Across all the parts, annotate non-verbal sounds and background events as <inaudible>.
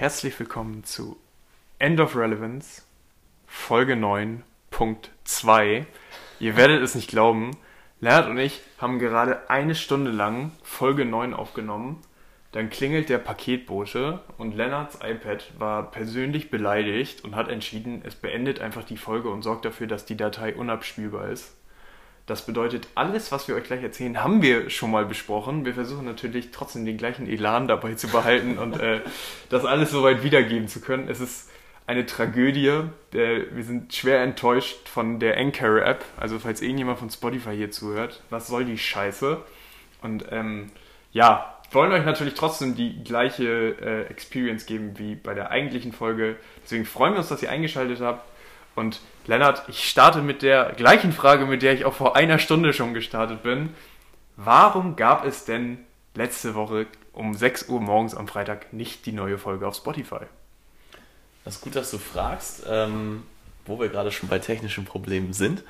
herzlich willkommen zu End of Relevance, Folge 9.2. Ihr werdet es nicht glauben, Lennart und ich haben gerade eine Stunde lang Folge 9 aufgenommen. Dann klingelt der Paketbote und Lennarts iPad war persönlich beleidigt und hat entschieden, es beendet einfach die Folge und sorgt dafür, dass die Datei unabspielbar ist. Das bedeutet, alles, was wir euch gleich erzählen, haben wir schon mal besprochen. Wir versuchen natürlich trotzdem den gleichen Elan dabei zu behalten und äh, das alles soweit wiedergeben zu können. Es ist eine Tragödie. Äh, wir sind schwer enttäuscht von der Anchor-App. Also falls irgendjemand von Spotify hier zuhört, was soll die Scheiße? Und ähm, ja, wollen euch natürlich trotzdem die gleiche äh, Experience geben wie bei der eigentlichen Folge. Deswegen freuen wir uns, dass ihr eingeschaltet habt. Und Lennart, ich starte mit der gleichen Frage, mit der ich auch vor einer Stunde schon gestartet bin. Warum gab es denn letzte Woche um 6 Uhr morgens am Freitag nicht die neue Folge auf Spotify? Das ist gut, dass du fragst, ähm, wo wir gerade schon bei technischen Problemen sind.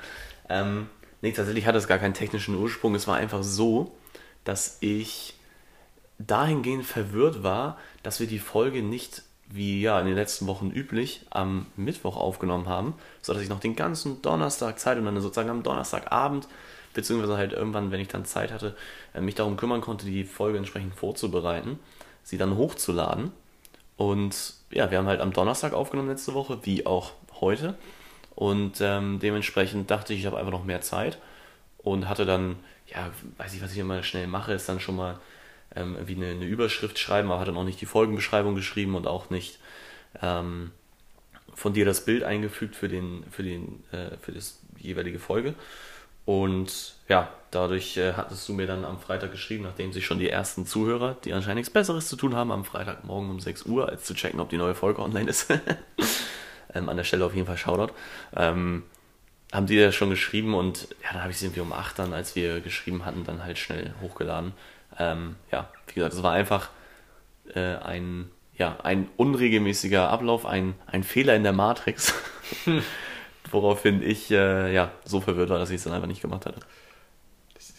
Ähm, nee, tatsächlich hat es gar keinen technischen Ursprung. Es war einfach so, dass ich dahingehend verwirrt war, dass wir die Folge nicht wie ja in den letzten Wochen üblich, am Mittwoch aufgenommen haben, sodass ich noch den ganzen Donnerstag Zeit und dann sozusagen am Donnerstagabend, beziehungsweise halt irgendwann, wenn ich dann Zeit hatte, äh, mich darum kümmern konnte, die Folge entsprechend vorzubereiten, sie dann hochzuladen. Und ja, wir haben halt am Donnerstag aufgenommen letzte Woche, wie auch heute. Und ähm, dementsprechend dachte ich, ich habe einfach noch mehr Zeit und hatte dann, ja, weiß ich, was ich immer schnell mache, ist dann schon mal ähm, irgendwie eine, eine, Überschrift schreiben, aber hat dann auch nicht die Folgenbeschreibung geschrieben und auch nicht ähm, von dir das Bild eingefügt für, den, für, den, äh, für das jeweilige Folge. Und ja, dadurch äh, hattest du mir dann am Freitag geschrieben, nachdem sich schon die ersten Zuhörer, die anscheinend nichts Besseres zu tun haben, am Freitagmorgen um 6 Uhr, als zu checken, ob die neue Folge online ist. <laughs> ähm, an der Stelle auf jeden Fall Shoutout. Ähm, haben die ja schon geschrieben und ja, dann habe ich sie irgendwie um 8 dann, als wir geschrieben hatten, dann halt schnell hochgeladen. Ähm, ja, wie gesagt, es war einfach äh, ein, ja, ein unregelmäßiger Ablauf, ein, ein Fehler in der Matrix, <laughs> <laughs> woraufhin ich äh, ja, so verwirrt war, dass ich es dann einfach nicht gemacht hatte.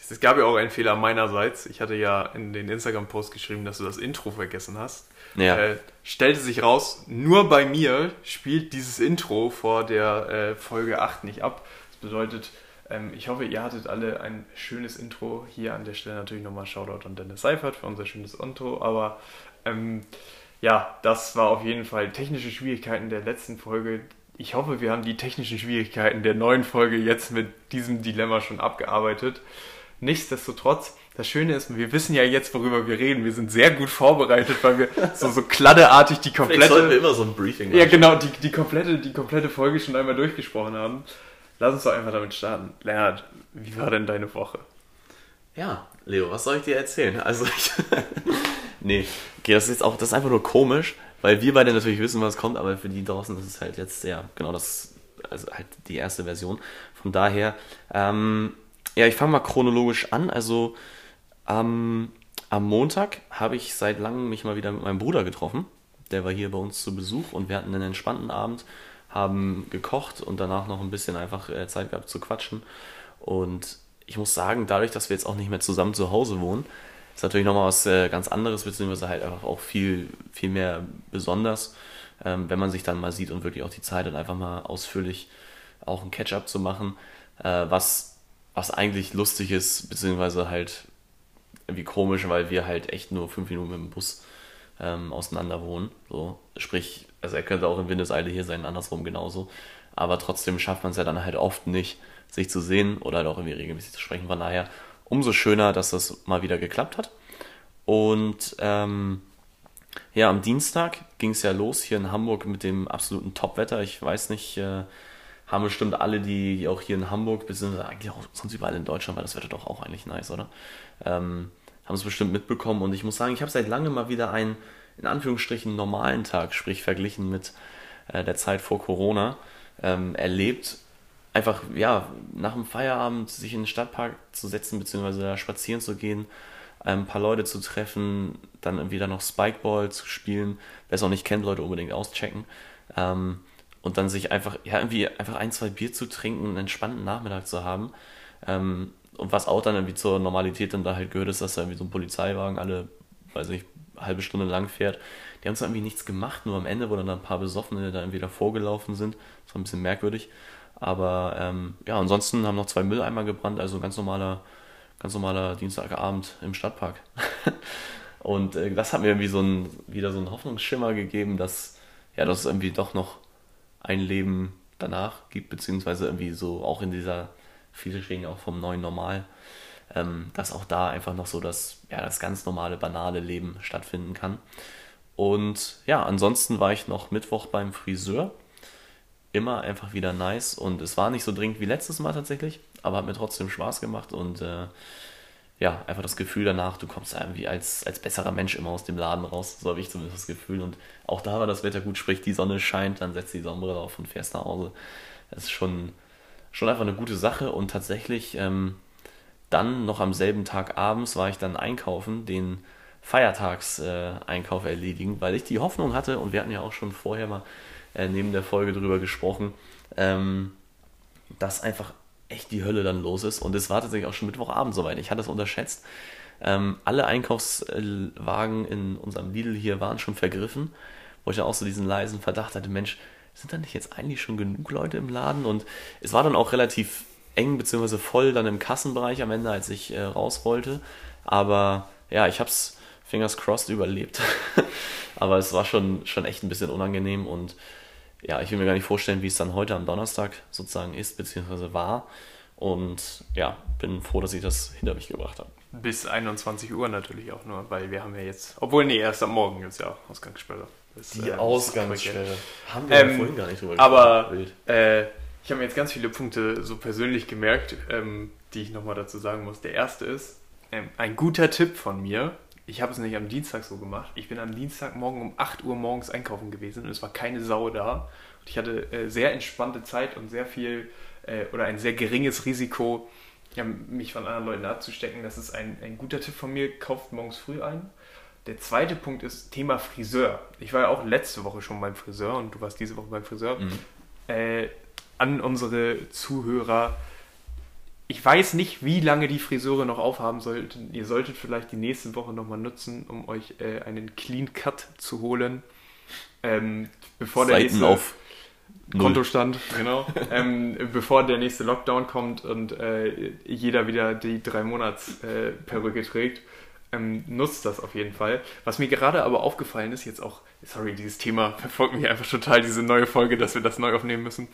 Es gab ja auch einen Fehler meinerseits. Ich hatte ja in den Instagram-Post geschrieben, dass du das Intro vergessen hast. Ja. Äh, stellte sich raus, nur bei mir spielt dieses Intro vor der äh, Folge 8 nicht ab. Das bedeutet, ich hoffe, ihr hattet alle ein schönes Intro. Hier an der Stelle natürlich nochmal Shoutout an Dennis Seifert für unser schönes Intro. Aber ähm, ja, das war auf jeden Fall technische Schwierigkeiten der letzten Folge. Ich hoffe, wir haben die technischen Schwierigkeiten der neuen Folge jetzt mit diesem Dilemma schon abgearbeitet. Nichtsdestotrotz, das Schöne ist, wir wissen ja jetzt, worüber wir reden. Wir sind sehr gut vorbereitet, weil wir <laughs> so, so kladdeartig die komplette. Vielleicht sollten wir immer so ein Briefing machen. Ja, genau, die, die, komplette, die komplette Folge schon einmal durchgesprochen haben. Lass uns doch einfach damit starten. Lennart, wie war denn deine Woche? Ja, Leo, was soll ich dir erzählen? Also ich. <laughs> nee, okay, das ist jetzt auch, das ist einfach nur komisch, weil wir beide natürlich wissen, was kommt, aber für die draußen, das ist halt jetzt, ja, genau das, also halt die erste Version. Von daher, ähm, ja, ich fange mal chronologisch an. Also ähm, am Montag habe ich seit langem mich mal wieder mit meinem Bruder getroffen. Der war hier bei uns zu Besuch und wir hatten einen entspannten Abend haben gekocht und danach noch ein bisschen einfach äh, Zeit gehabt zu quatschen. Und ich muss sagen, dadurch, dass wir jetzt auch nicht mehr zusammen zu Hause wohnen, ist natürlich nochmal was äh, ganz anderes, beziehungsweise halt einfach auch viel, viel mehr besonders, ähm, wenn man sich dann mal sieht und wirklich auch die Zeit hat, einfach mal ausführlich auch ein Catch-up zu machen, äh, was, was eigentlich lustig ist, beziehungsweise halt irgendwie komisch, weil wir halt echt nur fünf Minuten mit dem Bus ähm, auseinander wohnen. So, sprich, also er könnte auch in Windeseile hier sein, andersrum genauso. Aber trotzdem schafft man es ja dann halt oft nicht, sich zu sehen oder halt auch irgendwie regelmäßig zu sprechen. Von daher umso schöner, dass das mal wieder geklappt hat. Und ähm, ja, am Dienstag ging es ja los hier in Hamburg mit dem absoluten Topwetter. Ich weiß nicht, äh, haben bestimmt alle, die auch hier in Hamburg, beziehungsweise eigentlich auch sonst überall in Deutschland, weil das Wetter doch auch eigentlich nice, oder? Ähm, haben es bestimmt mitbekommen. Und ich muss sagen, ich habe seit langem mal wieder einen in Anführungsstrichen normalen Tag, sprich verglichen mit äh, der Zeit vor Corona, ähm, erlebt. Einfach, ja, nach dem Feierabend sich in den Stadtpark zu setzen, beziehungsweise da spazieren zu gehen, ein paar Leute zu treffen, dann wieder noch Spikeball zu spielen. Wer es auch nicht kennt, Leute unbedingt auschecken. Ähm, und dann sich einfach, ja, irgendwie einfach ein, zwei Bier zu trinken, einen entspannten Nachmittag zu haben. Ähm, und was auch dann irgendwie zur Normalität dann da halt gehört, ist, dass da irgendwie so ein Polizeiwagen alle, weiß nicht, eine halbe Stunde lang fährt. Die haben zwar irgendwie nichts gemacht, nur am Ende, wo dann ein paar Besoffene da irgendwie davor gelaufen sind. Das war ein bisschen merkwürdig. Aber ähm, ja, ansonsten haben noch zwei Mülleimer gebrannt, also ganz normaler, ganz normaler Dienstagabend im Stadtpark. <laughs> und äh, das hat mir irgendwie so ein, wieder so einen Hoffnungsschimmer gegeben, dass, ja, dass es irgendwie doch noch ein Leben danach gibt, beziehungsweise irgendwie so auch in dieser, viele auch vom neuen Normal, ähm, dass auch da einfach noch so das, ja, das ganz normale, banale Leben stattfinden kann. Und ja, ansonsten war ich noch Mittwoch beim Friseur. Immer einfach wieder nice und es war nicht so dringend wie letztes Mal tatsächlich, aber hat mir trotzdem Spaß gemacht und äh, ja, einfach das Gefühl danach, du kommst irgendwie als, als besserer Mensch immer aus dem Laden raus. So habe ich zumindest das Gefühl. Und auch da war das Wetter gut, sprich die Sonne scheint, dann setzt die Sonnenbrille auf und fährst nach Hause. Das ist schon, schon einfach eine gute Sache und tatsächlich ähm, dann noch am selben Tag abends war ich dann einkaufen, den Feiertagseinkauf erledigen, weil ich die Hoffnung hatte, und wir hatten ja auch schon vorher mal äh, neben der Folge drüber gesprochen, ähm, dass einfach echt die Hölle dann los ist. Und es war tatsächlich auch schon Mittwochabend soweit. Ich hatte es unterschätzt. Ähm, alle Einkaufswagen in unserem Lidl hier waren schon vergriffen, wo ich dann auch so diesen leisen Verdacht hatte, Mensch, sind da nicht jetzt eigentlich schon genug Leute im Laden? Und es war dann auch relativ eng bzw. voll dann im Kassenbereich am Ende, als ich äh, raus wollte. Aber ja, ich habe es fingers crossed überlebt. <laughs> Aber es war schon, schon echt ein bisschen unangenehm und ja, ich will mir gar nicht vorstellen, wie es dann heute am Donnerstag sozusagen ist, beziehungsweise war. Und ja, bin froh, dass ich das hinter mich gebracht habe. Bis 21 Uhr natürlich auch nur, weil wir haben ja jetzt, obwohl nee, erst am Morgen ist ja Ausgangssperre. Das, Die äh, Ausgangssperre. Haben wir ähm, ja vorhin gar nicht drüber gesprochen. Aber ich habe mir jetzt ganz viele Punkte so persönlich gemerkt, ähm, die ich nochmal dazu sagen muss. Der erste ist, ähm, ein guter Tipp von mir, ich habe es nicht am Dienstag so gemacht. Ich bin am Dienstagmorgen um 8 Uhr morgens einkaufen gewesen und es war keine Sau da. Und ich hatte äh, sehr entspannte Zeit und sehr viel äh, oder ein sehr geringes Risiko, ja, mich von anderen Leuten abzustecken. Das ist ein, ein guter Tipp von mir. Kauft morgens früh ein. Der zweite Punkt ist Thema Friseur. Ich war ja auch letzte Woche schon beim Friseur und du warst diese Woche beim Friseur. Mhm. Äh, an unsere Zuhörer ich weiß nicht, wie lange die Friseure noch aufhaben sollten. Ihr solltet vielleicht die nächste Woche nochmal nutzen, um euch äh, einen Clean Cut zu holen. Ähm, bevor der nächste auf Kontostand, genau. <laughs> ähm, bevor der nächste Lockdown kommt und äh, jeder wieder die drei Monats äh, Perücke trägt ähm, nutzt das auf jeden Fall. Was mir gerade aber aufgefallen ist, jetzt auch, sorry, dieses Thema verfolgt mich einfach total, diese neue Folge, dass wir das neu aufnehmen müssen.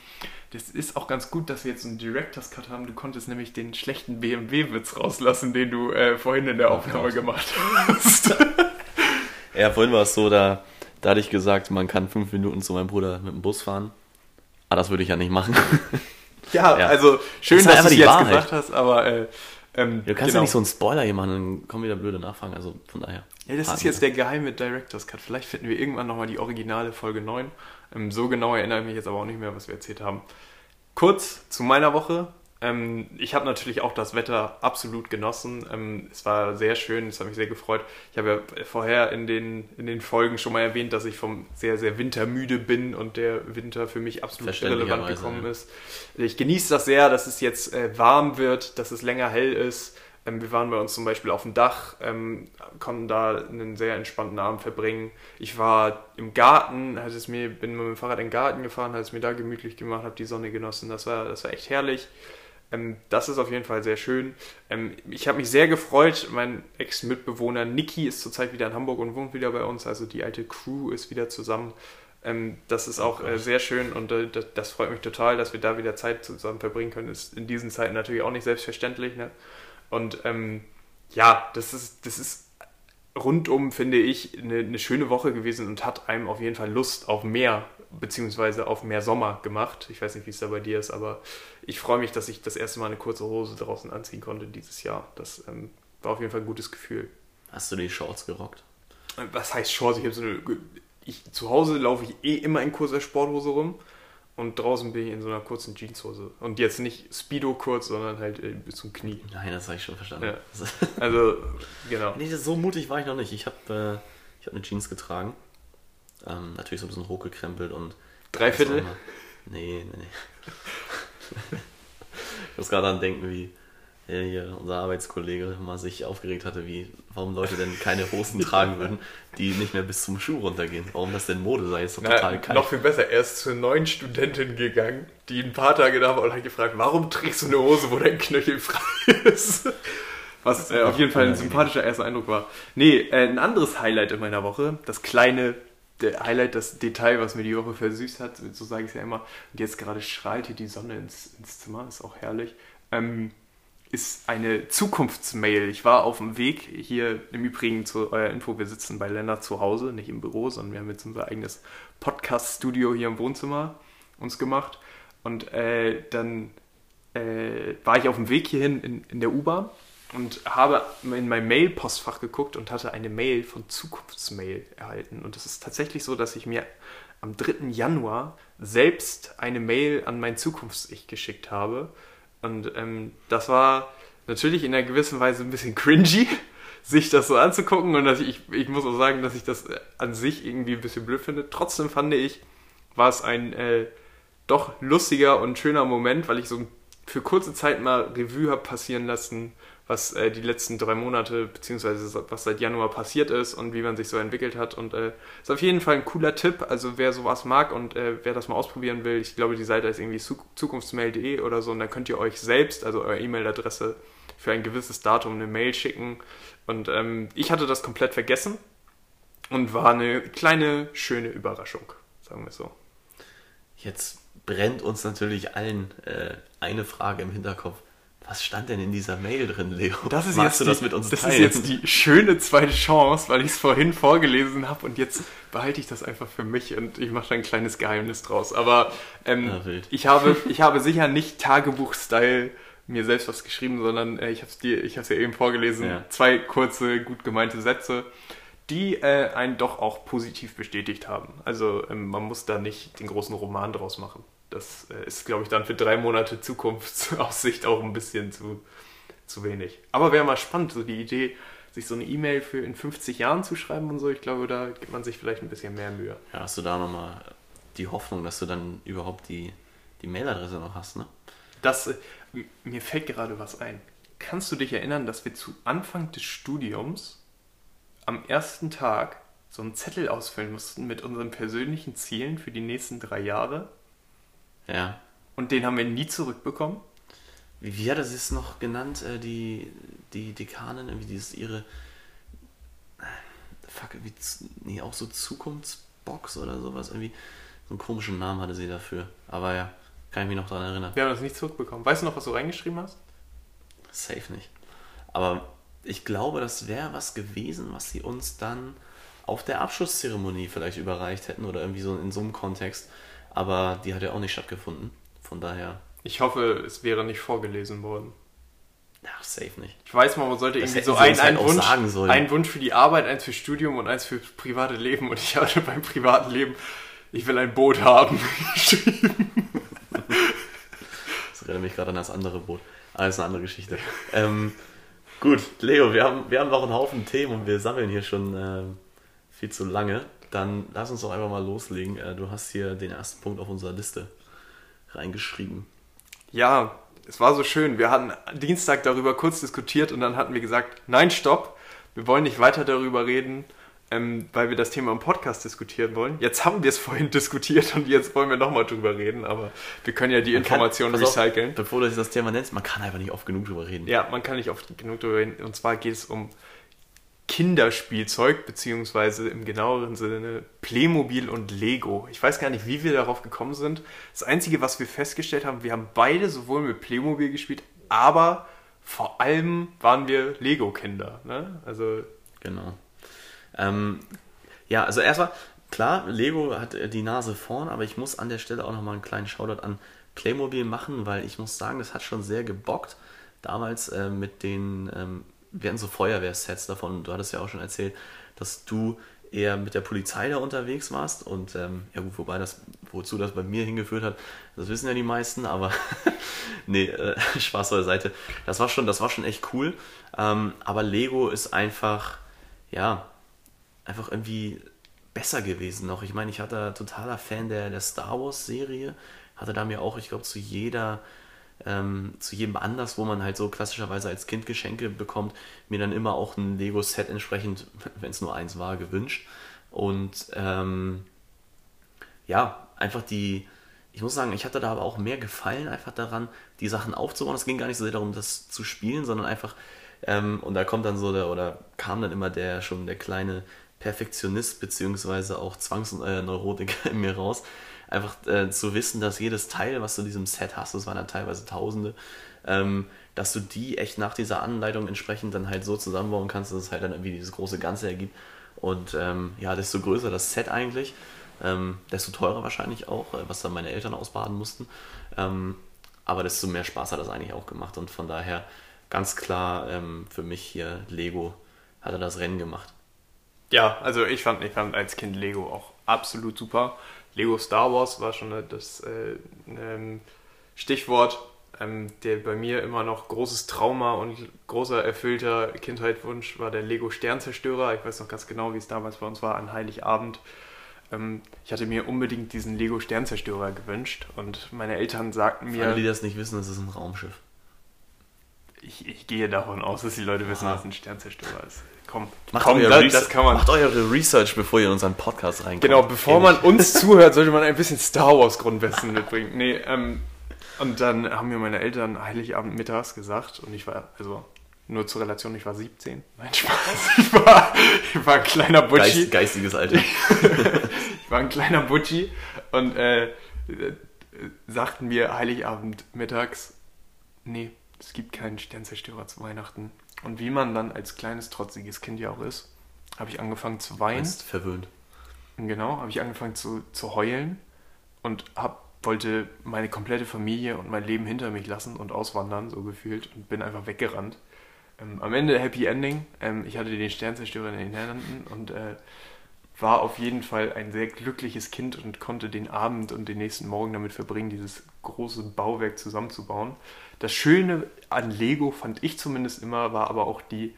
Das ist auch ganz gut, dass wir jetzt einen Director's Cut haben. Du konntest nämlich den schlechten BMW-Witz rauslassen, den du äh, vorhin in der Aufnahme oh gemacht hast. <laughs> ja, vorhin war es so, da, da hatte ich gesagt, man kann fünf Minuten zu meinem Bruder mit dem Bus fahren. Aber das würde ich ja nicht machen. <laughs> Ja, ja. also schön, das dass du es jetzt Wahrheit. gesagt hast, aber äh, ähm, du kannst genau. ja nicht so einen Spoiler hier machen, dann kommen wieder blöde Nachfragen, also von daher. Ja, das ist jetzt der geheime Director's Cut. Vielleicht finden wir irgendwann nochmal die originale Folge 9. Ähm, so genau erinnere ich mich jetzt aber auch nicht mehr, was wir erzählt haben. Kurz zu meiner Woche. Ähm, ich habe natürlich auch das Wetter absolut genossen. Ähm, es war sehr schön, es hat mich sehr gefreut. Ich habe ja vorher in den, in den Folgen schon mal erwähnt, dass ich vom sehr, sehr wintermüde bin und der Winter für mich absolut irrelevant gekommen ist. Ich genieße das sehr, dass es jetzt äh, warm wird, dass es länger hell ist. Ähm, wir waren bei uns zum Beispiel auf dem Dach, ähm, konnten da einen sehr entspannten Abend verbringen. Ich war im Garten, hat es mir, bin mit dem Fahrrad in den Garten gefahren, hat es mir da gemütlich gemacht, habe die Sonne genossen. Das war, das war echt herrlich. Ähm, das ist auf jeden Fall sehr schön. Ich habe mich sehr gefreut. Mein Ex-Mitbewohner Niki ist zurzeit wieder in Hamburg und wohnt wieder bei uns. Also die alte Crew ist wieder zusammen. Ähm, das ist auch äh, sehr schön und äh, das, das, freut mich total, dass wir da wieder Zeit zusammen verbringen können. Ist in diesen Zeiten natürlich auch nicht selbstverständlich. Ne? Und ähm, ja, das ist, das ist rundum, finde ich, eine, eine schöne Woche gewesen und hat einem auf jeden Fall Lust auf mehr beziehungsweise auf mehr Sommer gemacht. Ich weiß nicht, wie es da bei dir ist, aber ich freue mich, dass ich das erste Mal eine kurze Hose draußen anziehen konnte dieses Jahr. Das ähm, war auf jeden Fall ein gutes Gefühl. Hast du die Shorts gerockt? Was heißt Shorts? Ich habe so eine. Ich, zu Hause laufe ich eh immer in kurzer Sporthose rum und draußen bin ich in so einer kurzen Jeanshose. Und jetzt nicht Speedo kurz, sondern halt äh, bis zum Knie. Nein, das habe ich schon verstanden. Ja. <laughs> <laughs> Also, genau. Nee, so mutig war ich noch nicht. Ich habe äh, hab eine Jeans getragen ähm, natürlich so ein bisschen hochgekrempelt und. Drei Viertel? Nee, nee, nee. <laughs> ich muss gerade an denken, wie, hier, unser Arbeitskollege, mal sich aufgeregt hatte, wie, warum Leute denn keine Hosen tragen würden, die nicht mehr bis zum Schuh runtergehen. Warum das denn Mode sei, ist doch total Na, kalt. noch viel besser, er ist zur neuen Studentin gegangen, die ein paar Tage da war und hat gefragt, warum trägst du eine Hose, wo dein Knöchel frei ist? Was äh, auf jeden Fall ein sympathischer erster Eindruck war. Nee, äh, ein anderes Highlight in meiner Woche, das kleine der Highlight, das Detail, was mir die Woche versüßt hat, so sage ich es ja immer. Und jetzt gerade strahlt hier die Sonne ins, ins Zimmer, ist auch herrlich. Ähm, ist eine Zukunftsmail. Ich war auf dem Weg hier im Übrigen zu eurer Info. Wir sitzen bei Lennart zu Hause, nicht im Büro, sondern wir haben jetzt unser eigenes Podcast-Studio hier im Wohnzimmer uns gemacht. Und äh, dann äh, war ich auf dem Weg hierhin in, in der U-Bahn und habe in mein Mail-Postfach geguckt und hatte eine Mail von Zukunftsmail erhalten. Und es ist tatsächlich so, dass ich mir am 3. Januar selbst eine Mail an mein Zukunfts-Ich geschickt habe. Und ähm, das war natürlich in einer gewissen Weise ein bisschen cringy, <laughs> sich das so anzugucken. Und dass ich, ich muss auch sagen, dass ich das an sich irgendwie ein bisschen blöd finde. Trotzdem fand ich, war es ein äh, doch lustiger und schöner Moment, weil ich so für kurze Zeit mal Revue habe passieren lassen, was äh, die letzten drei Monate, beziehungsweise was seit Januar passiert ist und wie man sich so entwickelt hat. Und äh, ist auf jeden Fall ein cooler Tipp. Also wer sowas mag und äh, wer das mal ausprobieren will, ich glaube, die Seite ist irgendwie zukunftsmail.de oder so und da könnt ihr euch selbst, also eure E-Mail-Adresse, für ein gewisses Datum eine Mail schicken. Und ähm, ich hatte das komplett vergessen und war eine kleine, schöne Überraschung, sagen wir so. Jetzt brennt uns natürlich allen äh, eine Frage im Hinterkopf. Was stand denn in dieser Mail drin, Leo? Das ist, Magst jetzt, du die, das mit uns das teilen? ist jetzt die schöne zweite Chance, weil ich es vorhin vorgelesen habe und jetzt behalte ich das einfach für mich und ich mache da ein kleines Geheimnis draus. Aber ähm, wild. ich, habe, ich habe sicher nicht Tagebuch-Style mir selbst was geschrieben, sondern äh, ich habe es dir, ich habe es ja eben vorgelesen, Ja. zwei kurze, gut gemeinte Sätze, die äh, einen doch auch positiv bestätigt haben. Also ähm, man muss da nicht den großen Roman draus machen. Das äh, ist, glaube ich, dann für drei Monate Zukunftsaussicht auch ein bisschen zu, zu wenig. Aber wäre mal spannend, so die Idee, sich so eine E-Mail für in 50 Jahren zu schreiben und so. Ich glaube, da gibt man sich vielleicht ein bisschen mehr Mühe. Ja, hast du da nochmal die Hoffnung, dass du dann überhaupt die, die Mailadresse noch hast, ne? Das, äh, mir fällt gerade was ein. Kannst du dich erinnern, dass wir zu Anfang des Studiums am ersten Tag so einen Zettel ausfüllen mussten mit unseren persönlichen Zielen für die nächsten drei Jahre? Ja. Und den haben wir nie zurückbekommen? Wie, wie hat er es noch genannt, äh, die, die Dekanin, irgendwie dieses ihre. äh, Fuck, z- Nee, auch so Zukunftsbox oder sowas. Irgendwie. So einen komischen Namen hatte sie dafür. Aber ja, kann ich mich noch daran erinnern. Wir haben das nicht zurückbekommen. Weißt du noch, was du reingeschrieben hast? Safe nicht. Aber ich glaube, das wäre was gewesen, was sie uns dann auf der Abschlusszeremonie vielleicht überreicht hätten oder irgendwie so in so einem Kontext. Aber die hat ja auch nicht stattgefunden. Von daher, Ich hoffe, es wäre nicht vorgelesen worden. ja, safe nicht. Ich weiß, man sollte Das irgendwie so sie ein, uns halt Wunsch, sagen sollen. ein Wunsch für die Arbeit, eins fürs Studium und eins fürs private Leben. Und ich hatte beim privaten Leben, ich will ein Boot haben. <laughs> Das erinnert mich gerade an das andere Boot. Ah, das ist eine andere Geschichte. ähm, gut, Leo, wir haben, wir haben noch einen Haufen Themen und wir sammeln hier schon ähm, viel zu lange. Dann lass uns doch einfach mal loslegen. Äh, du hast hier den ersten Punkt auf unserer Liste reingeschrieben. ja, es war so schön. Wir hatten Dienstag darüber kurz diskutiert und dann hatten wir gesagt, nein, stopp, wir wollen nicht weiter darüber reden, ähm, weil wir das Thema im Podcast diskutieren wollen. Jetzt haben wir es vorhin <laughs> diskutiert und jetzt wollen wir nochmal drüber reden, aber wir können ja die Man kann- Informationen auf, recyceln. Bevor du das Thema nennst, man kann einfach nicht oft genug drüber reden. Ja, man kann nicht oft genug darüber reden. Und zwar geht es um Kinderspielzeug, beziehungsweise im genaueren Sinne Playmobil und Lego. Ich weiß gar nicht, wie wir darauf gekommen sind. Das Einzige, was wir festgestellt haben, wir haben beide sowohl mit Playmobil gespielt, aber vor allem waren wir Lego-Kinder. Ne? Also, Genau. Ähm, ja, also erstmal, klar, Lego hat äh, die Nase vorn, aber ich muss an der Stelle auch nochmal einen kleinen Shoutout an Playmobil machen, weil ich muss sagen, das hat schon sehr gebockt. Damals äh, mit den, ähm, wir hatten so Feuerwehrsets davon, du hattest ja auch schon erzählt, dass du eher mit der Polizei da unterwegs warst und ähm, ja gut, wobei das, wozu das bei mir hingeführt hat, das wissen ja die meisten, aber <laughs> nee, äh, <laughs> Spaß beiseite. Das war schon, das war schon echt cool. Ähm, aber Lego ist einfach, ja, einfach irgendwie besser gewesen noch. Ich meine, ich hatte totaler Fan der, der Star Wars Serie, hatte da mir auch, ich glaube, zu jeder ähm, zu jedem anders, wo man halt so klassischerweise als Kind Geschenke bekommt, mir dann immer auch ein Lego-Set entsprechend, <laughs> wenn es nur eins war, gewünscht. Und ähm, ja, einfach die, ich muss sagen, ich hatte da aber auch mehr Gefallen einfach daran, die Sachen aufzubauen. Es ging gar nicht so sehr darum, das zu spielen, sondern einfach, ähm, und da kommt dann so der, oder kam dann immer der schon der kleine Perfektionist beziehungsweise auch Zwangsneurotiker in mir raus, einfach äh, zu wissen, dass jedes Teil, was du in diesem Set hast, das waren dann teilweise Tausende, ähm, dass du die echt nach dieser Anleitung entsprechend dann halt so zusammenbauen kannst, dass es halt dann irgendwie dieses große Ganze ergibt. Und ähm, ja, desto größer das Set eigentlich, ähm, desto teurer wahrscheinlich auch, äh, was dann meine Eltern ausbaden mussten. Ähm, aber desto mehr Spaß hat das eigentlich auch gemacht. Und von daher ganz klar ähm, für mich hier Lego hat er das Rennen gemacht. Ja, also ich fand, ich fand als Kind Lego auch absolut super. Lego Star Wars war schon das äh, ähm, Stichwort, ähm, der bei mir immer noch großes Trauma und großer erfüllter Kindheitswunsch war der Lego Sternzerstörer. Ich weiß noch ganz genau, wie es damals bei uns war an Heiligabend. Ähm, ich hatte mir unbedingt diesen Lego Sternzerstörer gewünscht und meine Eltern sagten mir. Für alle, die das nicht wissen, das ist ein Raumschiff. Ich, ich gehe davon aus, dass die Leute wissen, Aha. was ein Sternzerstörer ist. Komm, macht, komm, euer das, das, kann man. Macht eure Research, bevor ihr in unseren Podcast reinkommt. Genau, bevor man uns <laughs> zuhört, sollte man ein bisschen Star Wars Grundwissen mitbringen. Nee, ähm, und dann haben mir meine Eltern Heiligabend mittags gesagt und ich war, also nur zur Relation, ich war 17. Nein, Spaß. <laughs> Ich war, ich war ein kleiner Butchi. Geist, geistiges Alter. <laughs> ich war ein kleiner Butchi und äh, sagten mir Heiligabend mittags, nee, es gibt keinen Sternzerstörer zu Weihnachten. Und wie man dann als kleines, trotziges Kind ja auch ist, habe ich angefangen zu weinen. Ist verwöhnt. Genau, habe ich angefangen zu, zu heulen und hab, wollte meine komplette Familie und mein Leben hinter mich lassen und auswandern, so gefühlt, und bin einfach weggerannt. Ähm, am Ende Happy Ending. Ähm, ich hatte den Sternzerstörer in den Händen und äh, war auf jeden Fall ein sehr glückliches Kind und konnte den Abend und den nächsten Morgen damit verbringen, dieses große Bauwerk zusammenzubauen. Das Schöne an Lego fand ich zumindest immer, war aber auch die,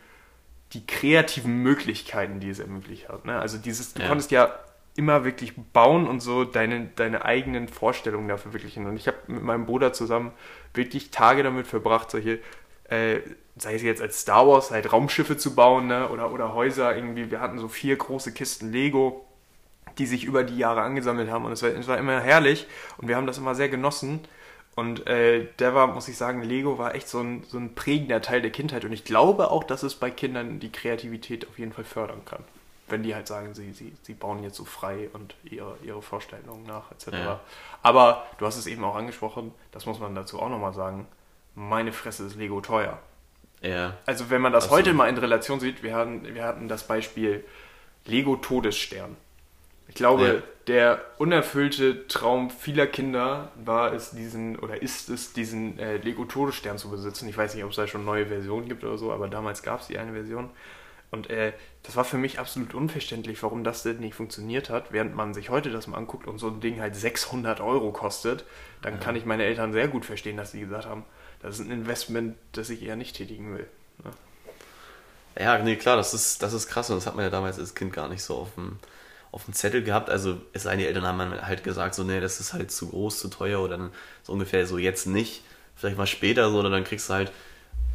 die kreativen Möglichkeiten, die es ermöglicht hat. Ne? Also dieses, du ja. konntest ja immer wirklich bauen und so deine, deine eigenen Vorstellungen da verwirklichen. Und ich habe mit meinem Bruder zusammen wirklich Tage damit verbracht, solche, äh, sei es jetzt als Star Wars, halt Raumschiffe zu bauen ne? oder, oder Häuser irgendwie. Wir hatten so vier große Kisten Lego, die sich über die Jahre angesammelt haben und es war, es war immer herrlich und wir haben das immer sehr genossen. Und äh, der war, muss ich sagen, Lego war echt so ein, so ein prägender Teil der Kindheit. Und ich glaube auch, dass es bei Kindern die Kreativität auf jeden Fall fördern kann. Wenn die halt sagen, sie, sie, sie bauen jetzt so frei und ihre, ihre Vorstellungen nach, etc. Ja. Aber du hast es eben auch angesprochen, das muss man dazu auch nochmal sagen. Meine Fresse ist Lego teuer. Ja. Also wenn man das also, heute mal in Relation sieht, wir hatten, wir hatten das Beispiel Lego Todesstern. Ich glaube, ja. der unerfüllte Traum vieler Kinder war es, diesen oder ist es, diesen äh, Lego Todesstern zu besitzen. Ich weiß nicht, ob es da schon neue Versionen gibt oder so, aber damals gab es die eine Version. Und äh, das war für mich absolut unverständlich, warum das denn nicht funktioniert hat. Während man sich heute das mal anguckt und so ein Ding halt 600 Euro kostet, dann ja. kann ich meine Eltern sehr gut verstehen, dass sie gesagt haben, das ist ein Investment, das ich eher nicht tätigen will. Ne? Ja, nee, klar, das ist, das ist krass und das hat man ja damals als Kind gar nicht so auf dem auf dem Zettel gehabt. Also es seien die Eltern haben halt gesagt, so, nee, das ist halt zu groß, zu teuer oder dann so ungefähr so jetzt nicht, vielleicht mal später so, oder dann kriegst du halt,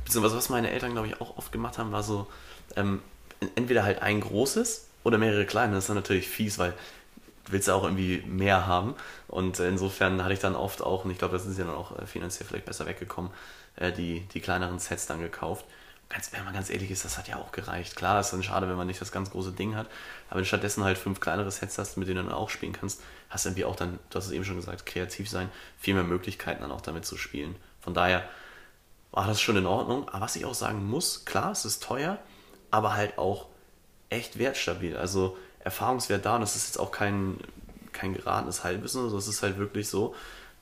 beziehungsweise was meine Eltern, glaube ich, auch oft gemacht haben, war so, ähm, entweder halt ein großes oder mehrere kleine. Das ist dann natürlich fies, weil willst ja auch irgendwie mehr haben. Und insofern hatte ich dann oft auch, und ich glaube, da sind sie dann auch äh, finanziell vielleicht besser weggekommen, äh, die, die kleineren Sets dann gekauft ganz, wenn man ganz ehrlich ist, das hat ja auch gereicht. Klar, ist dann schade, wenn man nicht das ganz große Ding hat, aber wenn du stattdessen halt fünf kleinere Sets hast, mit denen du dann auch spielen kannst, hast du irgendwie auch dann, du hast es eben schon gesagt, kreativ sein, viel mehr Möglichkeiten dann auch damit zu spielen. Von daher war das schon in Ordnung. Aber was ich auch sagen muss, klar, es ist teuer, aber halt auch echt wertstabil. Also Erfahrungswert da und das ist jetzt auch kein, kein geratenes Halbwissen, also es ist halt wirklich so,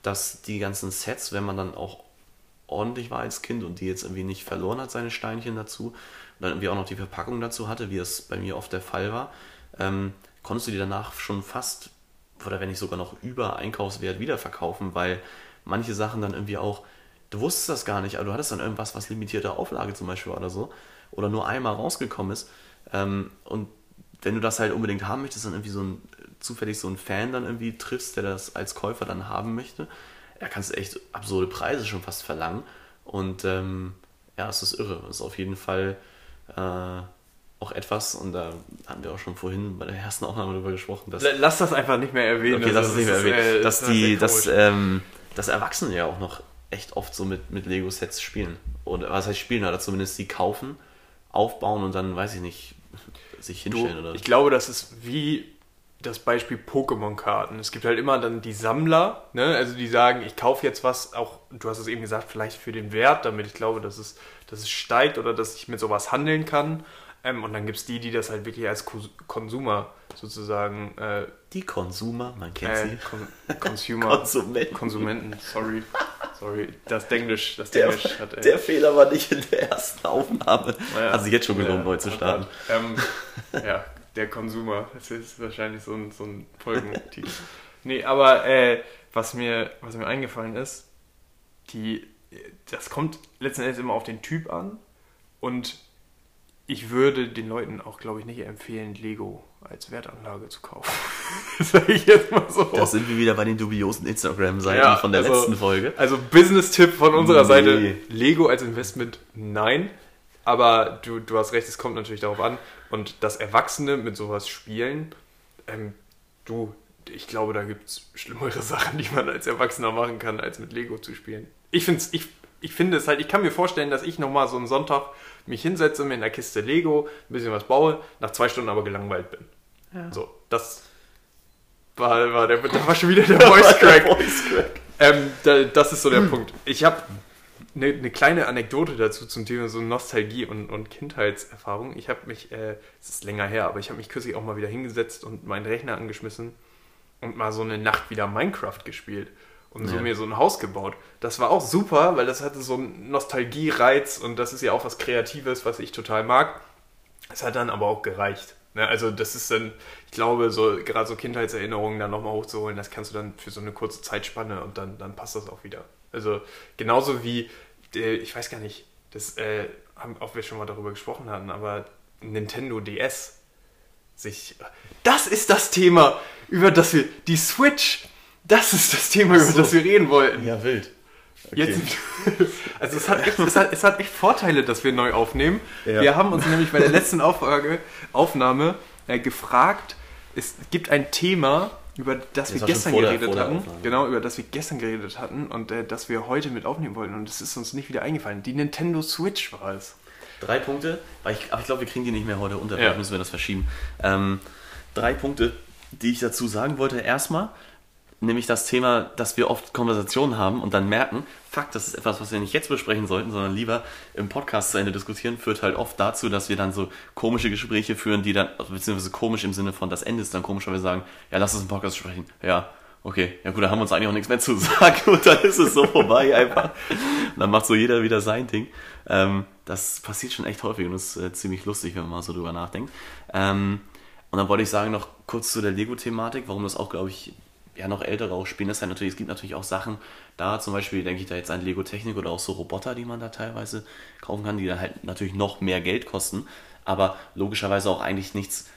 dass die ganzen Sets, wenn man dann auch ordentlich war als Kind und die jetzt irgendwie nicht verloren hat, seine Steinchen dazu, und dann irgendwie auch noch die Verpackung dazu hatte, wie es bei mir oft der Fall war, ähm, konntest du die danach schon fast, oder wenn nicht sogar noch über Einkaufswert wiederverkaufen, weil manche Sachen dann irgendwie auch, du wusstest das gar nicht, aber du hattest dann irgendwas, was limitierte Auflage zum Beispiel war oder so, oder nur einmal rausgekommen ist, ähm, und wenn du das halt unbedingt haben möchtest, dann irgendwie so ein, zufällig so einen Fan dann irgendwie triffst, der das als Käufer dann haben möchte, ja, kannst du echt absurde Preise schon fast verlangen. Und ähm, ja, es ist irre. Es ist auf jeden Fall äh, auch etwas, und da haben wir auch schon vorhin bei der ersten Aufnahme darüber gesprochen, dass. Lass das einfach nicht mehr erwähnen. Okay, lass Also, es nicht mehr ist, erwähnen. äh, dass ist die, sehr dass, ähm, dass Erwachsene ja auch noch echt oft so mit, mit Lego-Sets spielen. Oder was heißt spielen, oder zumindest die kaufen, aufbauen und dann, weiß ich nicht, sich hinstellen Du, oder ich glaube, das ist wie das Beispiel Pokémon-Karten. Es gibt halt immer dann die Sammler, ne? also die sagen, ich kaufe jetzt was, auch du hast es eben gesagt, vielleicht für den Wert, damit ich glaube, dass es, dass es steigt oder dass ich mit sowas handeln kann. Ähm, und dann gibt es die, die das halt wirklich als Konsumer sozusagen äh, Die Konsumer, man kennt äh, sie. Kon <laughs> Consumer, Konsumenten. Konsumenten, sorry, sorry, das <laughs> Denglisch, das Der, Denglisch hat äh, der Fehler war nicht in der ersten Aufnahme. Naja. Hat sich jetzt schon gelohnt, Ja, neu zu starten. Ähm, <laughs> ja, der Konsumer. Das ist wahrscheinlich so ein, so ein Folgentitel. <laughs> Nee, aber äh, was, mir, was mir eingefallen ist, die, das kommt letzten Endes immer auf den Typ an. Und ich würde den Leuten auch, glaube ich, nicht empfehlen, Lego als Wertanlage zu kaufen. <laughs> das sage ich jetzt mal so. Da sind wir wieder bei den dubiosen Instagram-Seiten Ja, von der also- letzten Folge. Also Business-Tipp von unserer Nee. Seite, Lego als Investment, nein. Aber du, du hast recht, es kommt natürlich darauf an. Und dass Erwachsene mit sowas spielen, ähm, du, ich glaube, da gibt es schlimmere <laughs> Sachen, die man als Erwachsener machen kann, als mit Lego zu spielen. Ich, find's, ich, ich finde es halt, ich kann mir vorstellen, dass ich nochmal so einen Sonntag mich hinsetze, mir in der Kiste Lego, ein bisschen was baue, nach zwei Stunden aber gelangweilt bin. So, das war, war der, da war schon wieder der <laughs> Voice Crack. Ähm, da, das ist so der Punkt. Ich habe eine ne kleine Anekdote dazu zum Thema so Nostalgie und, und Kindheitserfahrung. Ich habe mich, äh, es ist länger her, aber ich habe mich kürzlich auch mal wieder hingesetzt und meinen Rechner angeschmissen und mal so eine Nacht wieder Minecraft gespielt und so Ja. mir so ein Haus gebaut. Das war auch super, weil das hatte so einen Nostalgiereiz und das ist ja auch was Kreatives, was ich total mag. Es hat dann aber auch gereicht. Ne? Also das ist dann, ich glaube, so gerade so Kindheitserinnerungen dann nochmal hochzuholen, das kannst du dann für so eine kurze Zeitspanne und dann, dann passt das auch wieder. Also genauso wie, äh, ich weiß gar nicht, das äh, haben auch wir schon mal darüber gesprochen hatten, aber Nintendo DS sich. Das ist das Thema, über das wir. Die Switch, das ist das Thema, über so. das wir reden wollten. Ja, wild. Jetzt, <laughs> also es hat, echt, es, hat, es hat echt Vorteile, dass wir neu aufnehmen. Ja. Wir haben uns nämlich bei der letzten Aufrage, Aufnahme äh, gefragt, es gibt ein Thema, über das Das wir gestern geredet der hatten. Aufnahme. Genau, über das wir gestern geredet hatten und äh, das wir heute mit aufnehmen wollten. Und es ist uns nicht wieder eingefallen. Die Nintendo Switch war es. Drei Punkte, ich, aber ich glaube, wir kriegen die nicht mehr heute unter, Ja. vielleicht müssen wir das verschieben. Ähm, drei Punkte, die ich dazu sagen wollte. Erstmal, nämlich das Thema, dass wir oft Konversationen haben und dann merken, fuck, das ist etwas, was wir nicht jetzt besprechen sollten, sondern lieber im Podcast zu Ende diskutieren, führt halt oft dazu, dass wir dann so komische Gespräche führen, die dann, also beziehungsweise komisch im Sinne von, das Ende ist dann komisch, weil wir sagen, ja, lass uns im Podcast sprechen. Ja, okay, ja gut, da haben wir uns eigentlich auch nichts mehr zu <laughs> sagen und dann ist es so vorbei einfach. Und dann macht so jeder wieder sein Ding. Ähm, das passiert schon echt häufig und ist äh, ziemlich lustig, wenn man mal so drüber nachdenkt. Ähm, und dann wollte ich sagen, noch kurz zu der Lego-Thematik, warum das auch, glaube ich, ja noch ältere auch spielen. Das halt natürlich, es gibt natürlich auch Sachen, da zum Beispiel denke ich da jetzt an Lego-Technik oder auch so Roboter, die man da teilweise kaufen kann, die dann halt natürlich noch mehr Geld kosten, aber logischerweise auch eigentlich nichts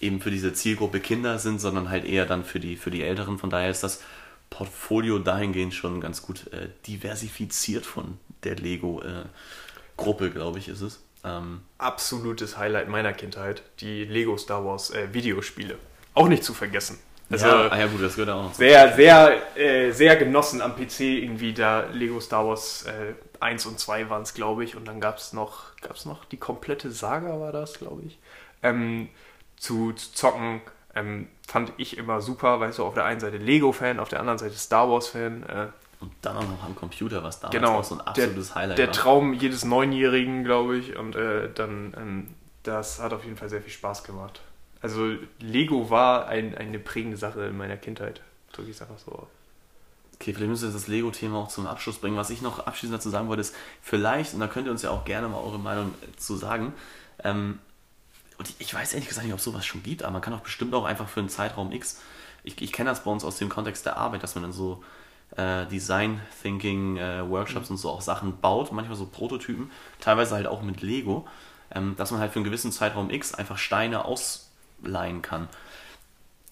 eben für diese Zielgruppe Kinder sind, sondern halt eher dann für die, für die Älteren. Von daher ist das Portfolio dahingehend schon ganz gut äh, diversifiziert von der Lego-Gruppe, glaube ich, ist es. Ähm, Absolutes Highlight meiner Kindheit. Die Lego Star Wars äh, Videospiele. Auch nicht zu vergessen. Also, ja, ah ja, gut, das gehört auch noch sehr, sehr, äh, sehr genossen am PC irgendwie da Lego Star Wars äh, 1 und 2 waren es, glaube ich. Und dann gab es noch, gab's noch die komplette Saga, war das, glaube ich. Ähm, zu, zu zocken ähm, fand ich immer super, weißt du, auf der einen Seite Lego-Fan, auf der anderen Seite Star Wars-Fan. Äh, Und dann auch noch am Computer, was damals genau, auch so ein absolutes der, Highlight der war. Traum jedes Neunjährigen, glaube ich. Und äh, dann, ähm, das hat auf jeden Fall sehr viel Spaß gemacht. Also Lego war ein, eine prägende Sache in meiner Kindheit. Drücke ich es einfach so aus. Okay, vielleicht müssen wir das Lego-Thema auch zum Abschluss bringen. Was ich noch abschließend dazu sagen wollte, ist vielleicht, und da könnt ihr uns ja auch gerne mal eure Meinung zu sagen, ähm, und ich- weiß ehrlich gesagt nicht, ob sowas schon gibt, aber man kann auch bestimmt auch einfach für einen Zeitraum X, ich, ich kenne das bei uns aus dem Kontext der Arbeit, dass man dann so äh, Design Thinking äh, Workshops und so auch Sachen baut, manchmal so Prototypen, teilweise halt auch mit Lego, ähm, dass man halt für einen gewissen Zeitraum X einfach Steine ausleihen kann.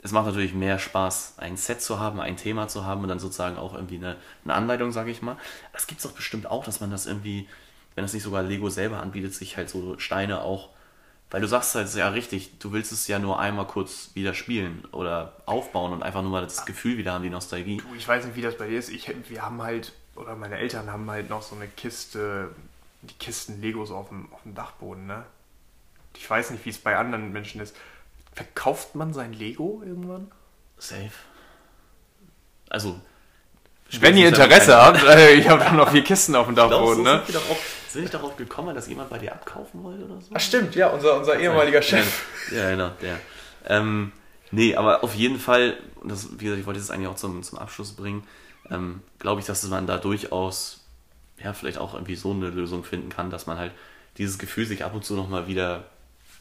es macht natürlich mehr Spaß, ein Set zu haben, ein Thema zu haben und dann sozusagen auch irgendwie eine, eine Anleitung, sage ich mal. Das gibt es doch bestimmt auch, dass man das irgendwie, wenn das nicht sogar Lego selber anbietet, sich halt so Steine auch weil du sagst halt, ja richtig, du willst es ja nur einmal kurz wieder spielen oder aufbauen und einfach nur mal das Gefühl wieder haben, die Nostalgie. Du, ich weiß nicht, wie das bei dir ist. Ich, wir haben halt, oder meine Eltern haben halt noch so eine Kiste, die Kisten Legos auf dem, auf dem Dachboden, ne? Ich weiß nicht, wie es bei anderen Menschen ist. Verkauft man sein Lego irgendwann? Safe. Also, wenn ihr Interesse habt, äh, ich habe noch vier Kisten auf dem Dachboden, ne? Sind wir, darauf, sind wir darauf gekommen, dass jemand bei dir abkaufen wollte oder so? Ach stimmt, ja, unser, unser ehemaliger Chef. Ja, genau, der. Ähm, nee, aber auf jeden Fall, und das, wie gesagt, ich wollte das eigentlich auch zum, zum Abschluss bringen, ähm, glaube ich, dass man da durchaus, ja, vielleicht auch irgendwie so eine Lösung finden kann, dass man halt dieses Gefühl sich ab und zu nochmal wieder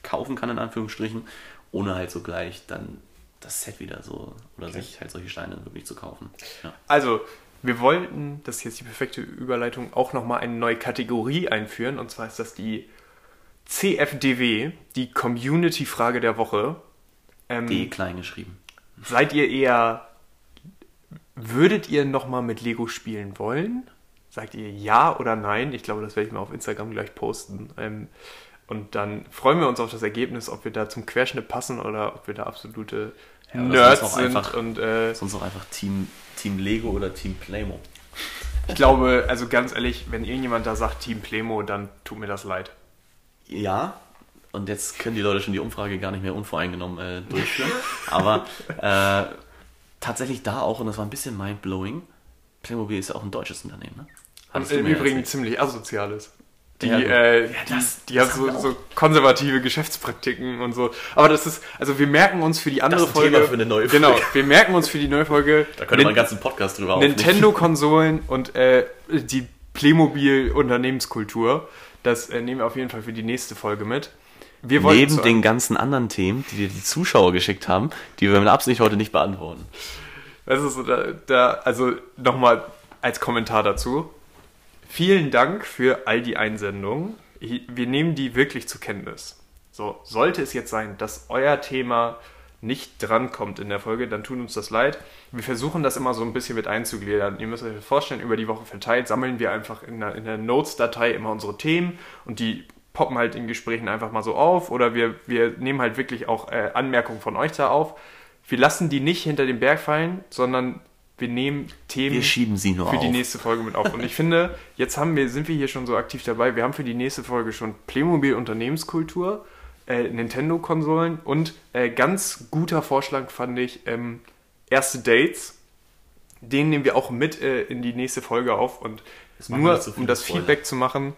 kaufen kann, in Anführungsstrichen, ohne halt so gleich dann das Set wieder so oder okay. sich halt solche Steine wirklich zu kaufen. Ja. Also, wir wollten, das ist jetzt die perfekte Überleitung, auch nochmal eine neue Kategorie einführen. Und zwar ist das die CFDW, die Community-Frage der Woche. Ähm, D klein geschrieben. Seid ihr eher, würdet ihr nochmal mit Lego spielen wollen? Sagt ihr ja oder nein? Ich glaube, das werde ich mal auf Instagram gleich posten. Ähm, und dann freuen wir uns auf das Ergebnis, ob wir da zum Querschnitt passen oder ob wir da absolute ja, Nerds sind. Einfach, und, äh, sonst auch einfach Team, Team Lego oder Team Playmo. Ich glaube, also ganz ehrlich, wenn irgendjemand da sagt Team Playmo, dann tut mir das leid. Ja, und jetzt können die Leute schon die Umfrage gar nicht mehr unvoreingenommen äh, durchführen. Aber äh, tatsächlich da auch, und das war ein bisschen mindblowing, Playmobil ist ja auch ein deutsches Unternehmen, ne? Und im Übrigen ziemlich asoziales. Die, ja, äh, ja, das, die, die haben so, so, konservative Geschäftspraktiken und so. Aber das ist, also wir merken uns für die andere das ist ein Folge. Thema für eine neue Folge. Genau, wir merken uns für die neue Folge. Da könnte man einen ganzen Podcast drüber Nintendo-Konsolen und äh, die Playmobil-Unternehmenskultur. Das äh, nehmen wir auf jeden Fall für die nächste Folge mit. Wir Neben den ganzen anderen Themen, die dir die Zuschauer geschickt haben, die wir mit Absicht heute nicht beantworten. Das ist so, da, da also nochmal als Kommentar dazu Vielen Dank für all die Einsendungen. Wir nehmen die wirklich zur Kenntnis. So, sollte es jetzt sein, dass euer Thema nicht drankommt in der Folge, dann tut uns das leid. Wir versuchen das immer so ein bisschen mit einzugliedern. Ihr müsst euch vorstellen, über die Woche verteilt sammeln wir einfach in der, der Notes-Datei immer unsere Themen und die poppen halt in Gesprächen einfach mal so auf oder wir, wir nehmen halt wirklich auch äh, Anmerkungen von euch da auf. Wir lassen die nicht hinter den Berg fallen, sondern wir nehmen Themen wir schieben sie nur für auf. die nächste Folge mit auf. Und ich finde, jetzt haben wir, sind wir hier schon so aktiv dabei. Wir haben für die nächste Folge schon Playmobil Unternehmenskultur, äh, Nintendo-Konsolen und äh, ganz guter Vorschlag fand ich ähm, erste Dates. Den nehmen wir auch mit äh, in die nächste Folge auf. Und nur so um das Feedback zu machen,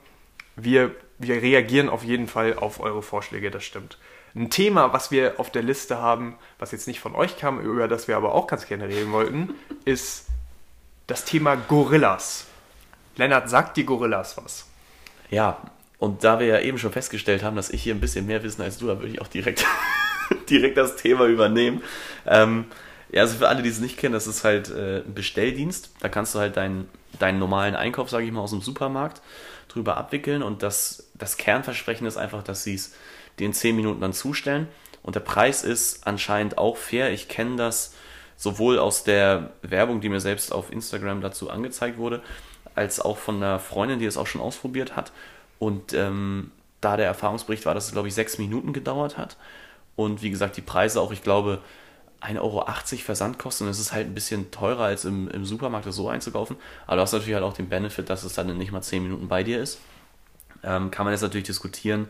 wir, wir reagieren auf jeden Fall auf eure Vorschläge, das stimmt. Ein Thema, was wir auf der Liste haben, was jetzt nicht von euch kam, über das wir aber auch ganz gerne reden wollten, <laughs> ist das Thema Gorillas. Lennart, sagt die Gorillas was? Ja, und da wir ja eben schon festgestellt haben, dass ich hier ein bisschen mehr wissen als du, da würde ich auch direkt, <laughs> direkt das Thema übernehmen. Ähm, ja, also für alle, die es nicht kennen, das ist halt äh, ein Bestelldienst. Da kannst du halt deinen, deinen normalen Einkauf, sage ich mal, aus dem Supermarkt drüber abwickeln. Und das, das Kernversprechen ist einfach, dass sie es die in 10 Minuten dann zustellen. Und der Preis ist anscheinend auch fair. Ich kenne das sowohl aus der Werbung, die mir selbst auf Instagram dazu angezeigt wurde, als auch von einer Freundin, die es auch schon ausprobiert hat. Und ähm, da der Erfahrungsbericht war, dass es, glaube ich, sechs Minuten gedauert hat. Und wie gesagt, die Preise auch, ich glaube, 1,80 Euro Versandkosten. Es ist halt ein bisschen teurer, als im, im Supermarkt das so einzukaufen. Aber du hast natürlich halt auch den Benefit, dass es dann nicht mal 10 Minuten bei dir ist. Ähm, kann man jetzt natürlich diskutieren,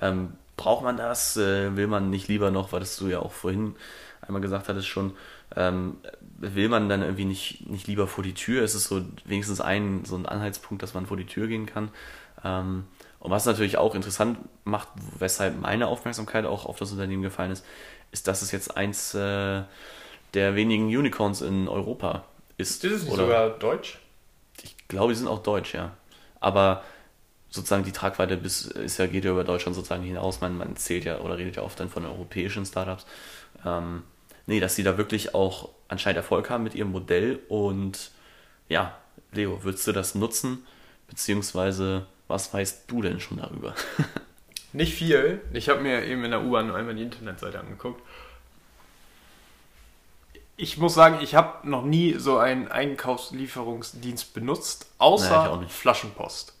ähm, braucht man das? Äh, will man nicht lieber noch, weil das du ja auch vorhin einmal gesagt hattest schon, ähm, will man dann irgendwie nicht, nicht lieber vor die Tür? Es ist so wenigstens ein, so ein Anhaltspunkt, dass man vor die Tür gehen kann. Ähm, und was natürlich auch interessant macht, weshalb meine Aufmerksamkeit auch auf das Unternehmen gefallen ist, ist, dass es jetzt eins äh, der wenigen Unicorns in Europa ist. Ist es nicht sogar deutsch? Ich glaube, die sind auch deutsch, ja. Aber sozusagen die Tragweite bis, ist ja, geht ja über Deutschland sozusagen hinaus. Man, man zählt ja oder redet ja oft dann von europäischen Startups. Ähm, nee, dass sie da wirklich auch anscheinend Erfolg haben mit ihrem Modell und ja, Leo, würdest du das nutzen? Beziehungsweise, was weißt du denn schon darüber? <laughs> Nicht viel. Ich habe mir eben in der U-Bahn einmal die Internetseite angeguckt. ich muss sagen, ich habe noch nie so einen Einkaufslieferungsdienst benutzt, außer ich Flaschenpost.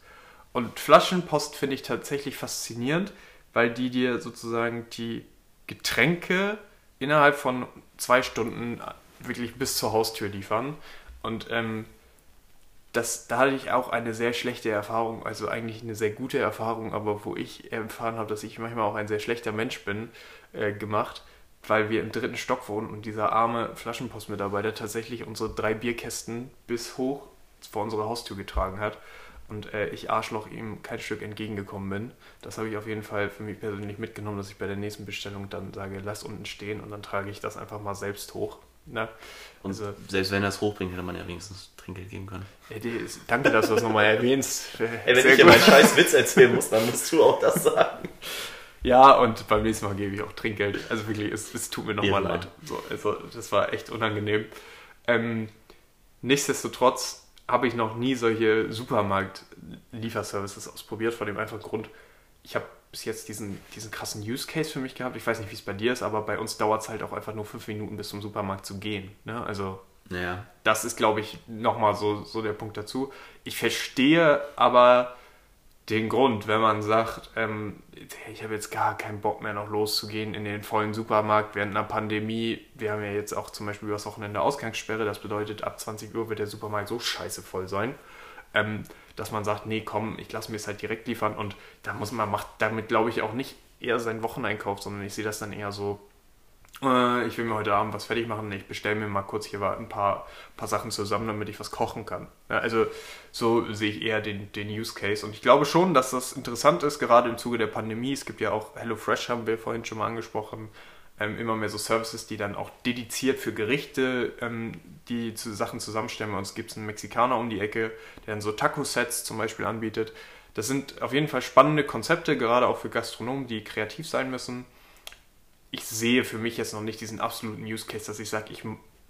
Und Flaschenpost finde ich tatsächlich faszinierend, weil die dir sozusagen die Getränke innerhalb von zwei Stunden wirklich bis zur Haustür liefern. Und ähm, das, da hatte ich auch eine sehr schlechte Erfahrung, also eigentlich eine sehr gute Erfahrung, aber wo ich erfahren habe, dass ich manchmal auch ein sehr schlechter Mensch bin, äh, gemacht, weil wir im dritten Stock wohnen und dieser arme Flaschenpostmitarbeiter tatsächlich unsere drei Bierkästen bis hoch vor unsere Haustür getragen hat und äh, ich Arschloch ihm kein Stück entgegengekommen bin. Das habe ich auf jeden Fall für mich persönlich mitgenommen, dass ich bei der nächsten Bestellung dann sage, lass unten stehen und dann trage ich das einfach mal selbst hoch. Ne? Und Also- selbst wenn er es hochbringt, hätte man ja wenigstens Trinkgeld geben können. Ist- danke, dass du das nochmal erwähnst. <laughs> Ey, wenn Sehr ich dir meinen scheiß Witz erzählen muss, dann musst du auch das sagen. Ja, und beim nächsten Mal gebe ich auch Trinkgeld. Also wirklich, es, es tut mir nochmal leid. So, also, das war echt unangenehm. Ähm, nichtsdestotrotz habe ich noch nie solche Supermarkt-Lieferservices ausprobiert, vor dem einfachen Grund, ich habe bis jetzt diesen, diesen krassen Use Case für mich gehabt. Ich weiß nicht, wie es bei dir ist, aber bei uns dauert es halt auch einfach nur fünf Minuten bis zum Supermarkt zu gehen. Ne? Also Naja, das ist, glaube ich, nochmal so, so der Punkt dazu. Ich verstehe aber den Grund, wenn man sagt, ähm, ich habe jetzt gar keinen Bock mehr noch loszugehen in den vollen Supermarkt während einer Pandemie. Wir haben ja jetzt auch zum Beispiel übers Wochenende Ausgangssperre. Das bedeutet, ab 20 Uhr wird der Supermarkt so scheiße voll sein, ähm, dass man sagt, nee, komm, ich lasse mir es halt direkt liefern. Und da muss man, macht damit, glaube ich, auch nicht eher seinen Wocheneinkauf, sondern ich sehe das dann eher so, äh, ich will mir heute Abend was fertig machen, ich bestelle mir mal kurz hier ein paar, paar Sachen zusammen, damit ich was kochen kann. Ja, also so sehe ich eher den, den Use Case. Und ich glaube schon, dass das interessant ist, gerade im Zuge der Pandemie. Es gibt ja auch HelloFresh, haben wir vorhin schon mal angesprochen, ähm, immer mehr so Services, die dann auch dediziert für Gerichte ähm, die zu Sachen zusammenstellen. Bei uns gibt es einen Mexikaner um die Ecke, der dann so Taco-Sets zum Beispiel anbietet. Das sind auf jeden Fall spannende Konzepte, gerade auch für Gastronomen, die kreativ sein müssen ich sehe für mich jetzt noch nicht diesen absoluten Use Case, dass ich sage, ich,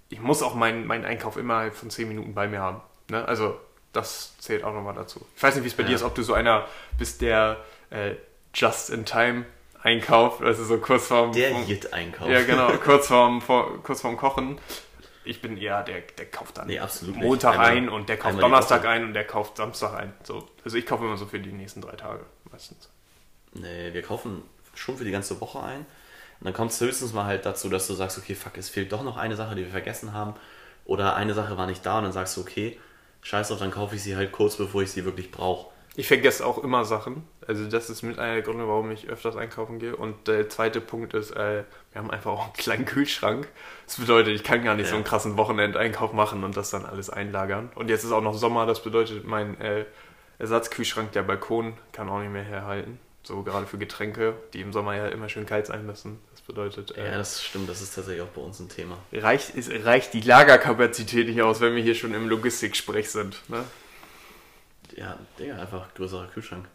ich muss auch meinen, meinen Einkauf innerhalb von 10 Minuten bei mir haben. Ne? Also das zählt auch nochmal dazu. Ich weiß nicht, wie es bei Ja. dir ist, ob du so einer bist, der äh, Just-in-Time einkauft, also so kurz vorm... der Jit-Einkauf. Ja, genau, <laughs> kurz vorm, vor, kurz vorm Kochen. Ich bin eher der, der kauft dann Nee. Montag Einmal- ein und der kauft Donnerstag ein und der kauft Samstag ein. So. Also ich kaufe immer so für die nächsten drei Tage meistens. Nee, wir kaufen schon für die ganze Woche ein. Und dann kommt es höchstens mal halt dazu, dass du sagst, okay, fuck, es fehlt doch noch eine Sache, die wir vergessen haben. Oder eine Sache war nicht da und dann sagst du, okay, scheiß drauf, dann kaufe ich sie halt kurz, bevor ich sie wirklich brauche. Ich vergesse auch immer Sachen. Also das ist mit einer der Gründe, warum ich öfters einkaufen gehe. Und der zweite Punkt ist, äh, wir haben einfach auch einen kleinen Kühlschrank. Das bedeutet, ich kann gar nicht Ja. so einen krassen Wochenendeinkauf machen und das dann alles einlagern. Und jetzt ist auch noch Sommer, das bedeutet, mein äh, Ersatzkühlschrank, der Balkon, kann auch nicht mehr herhalten. So gerade für Getränke, die im Sommer ja immer schön kalt sein müssen. Das bedeutet, äh, Ja, das stimmt, das ist tatsächlich auch bei uns ein Thema. reicht, es reicht die Lagerkapazität nicht aus, wenn wir hier schon im Logistiksprech sind. Ne? Ja, Digga, einfach größerer Kühlschrank.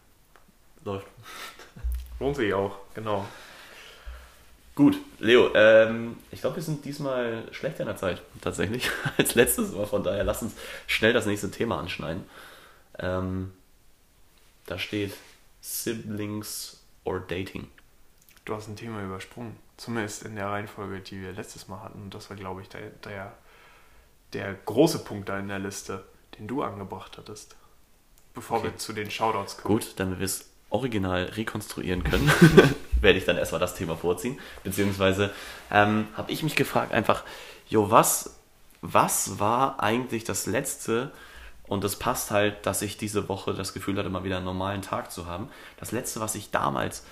Läuft. <laughs> Lohnt sich auch, genau. Gut, Leo, ähm, ich glaube, wir sind diesmal schlechter in der Zeit, tatsächlich, <laughs> als letztes Mal. Von daher, lass uns schnell das nächste Thema anschneiden. Ähm, da steht Siblings or Dating. Du hast ein Thema übersprungen. Zumindest in der Reihenfolge, die wir letztes Mal hatten. Und das war, glaube ich, der, der, der große Punkt da in der Liste, den du angebracht hattest. Bevor Okay. wir zu den Shoutouts kommen. Gut, damit wir es original rekonstruieren können, <laughs> werde ich dann erstmal das Thema vorziehen. Beziehungsweise ähm, habe ich mich gefragt einfach, jo, was, was war eigentlich das Letzte, und das passt halt, dass ich diese Woche das Gefühl hatte, mal wieder einen normalen Tag zu haben. Das Letzte, was ich damals,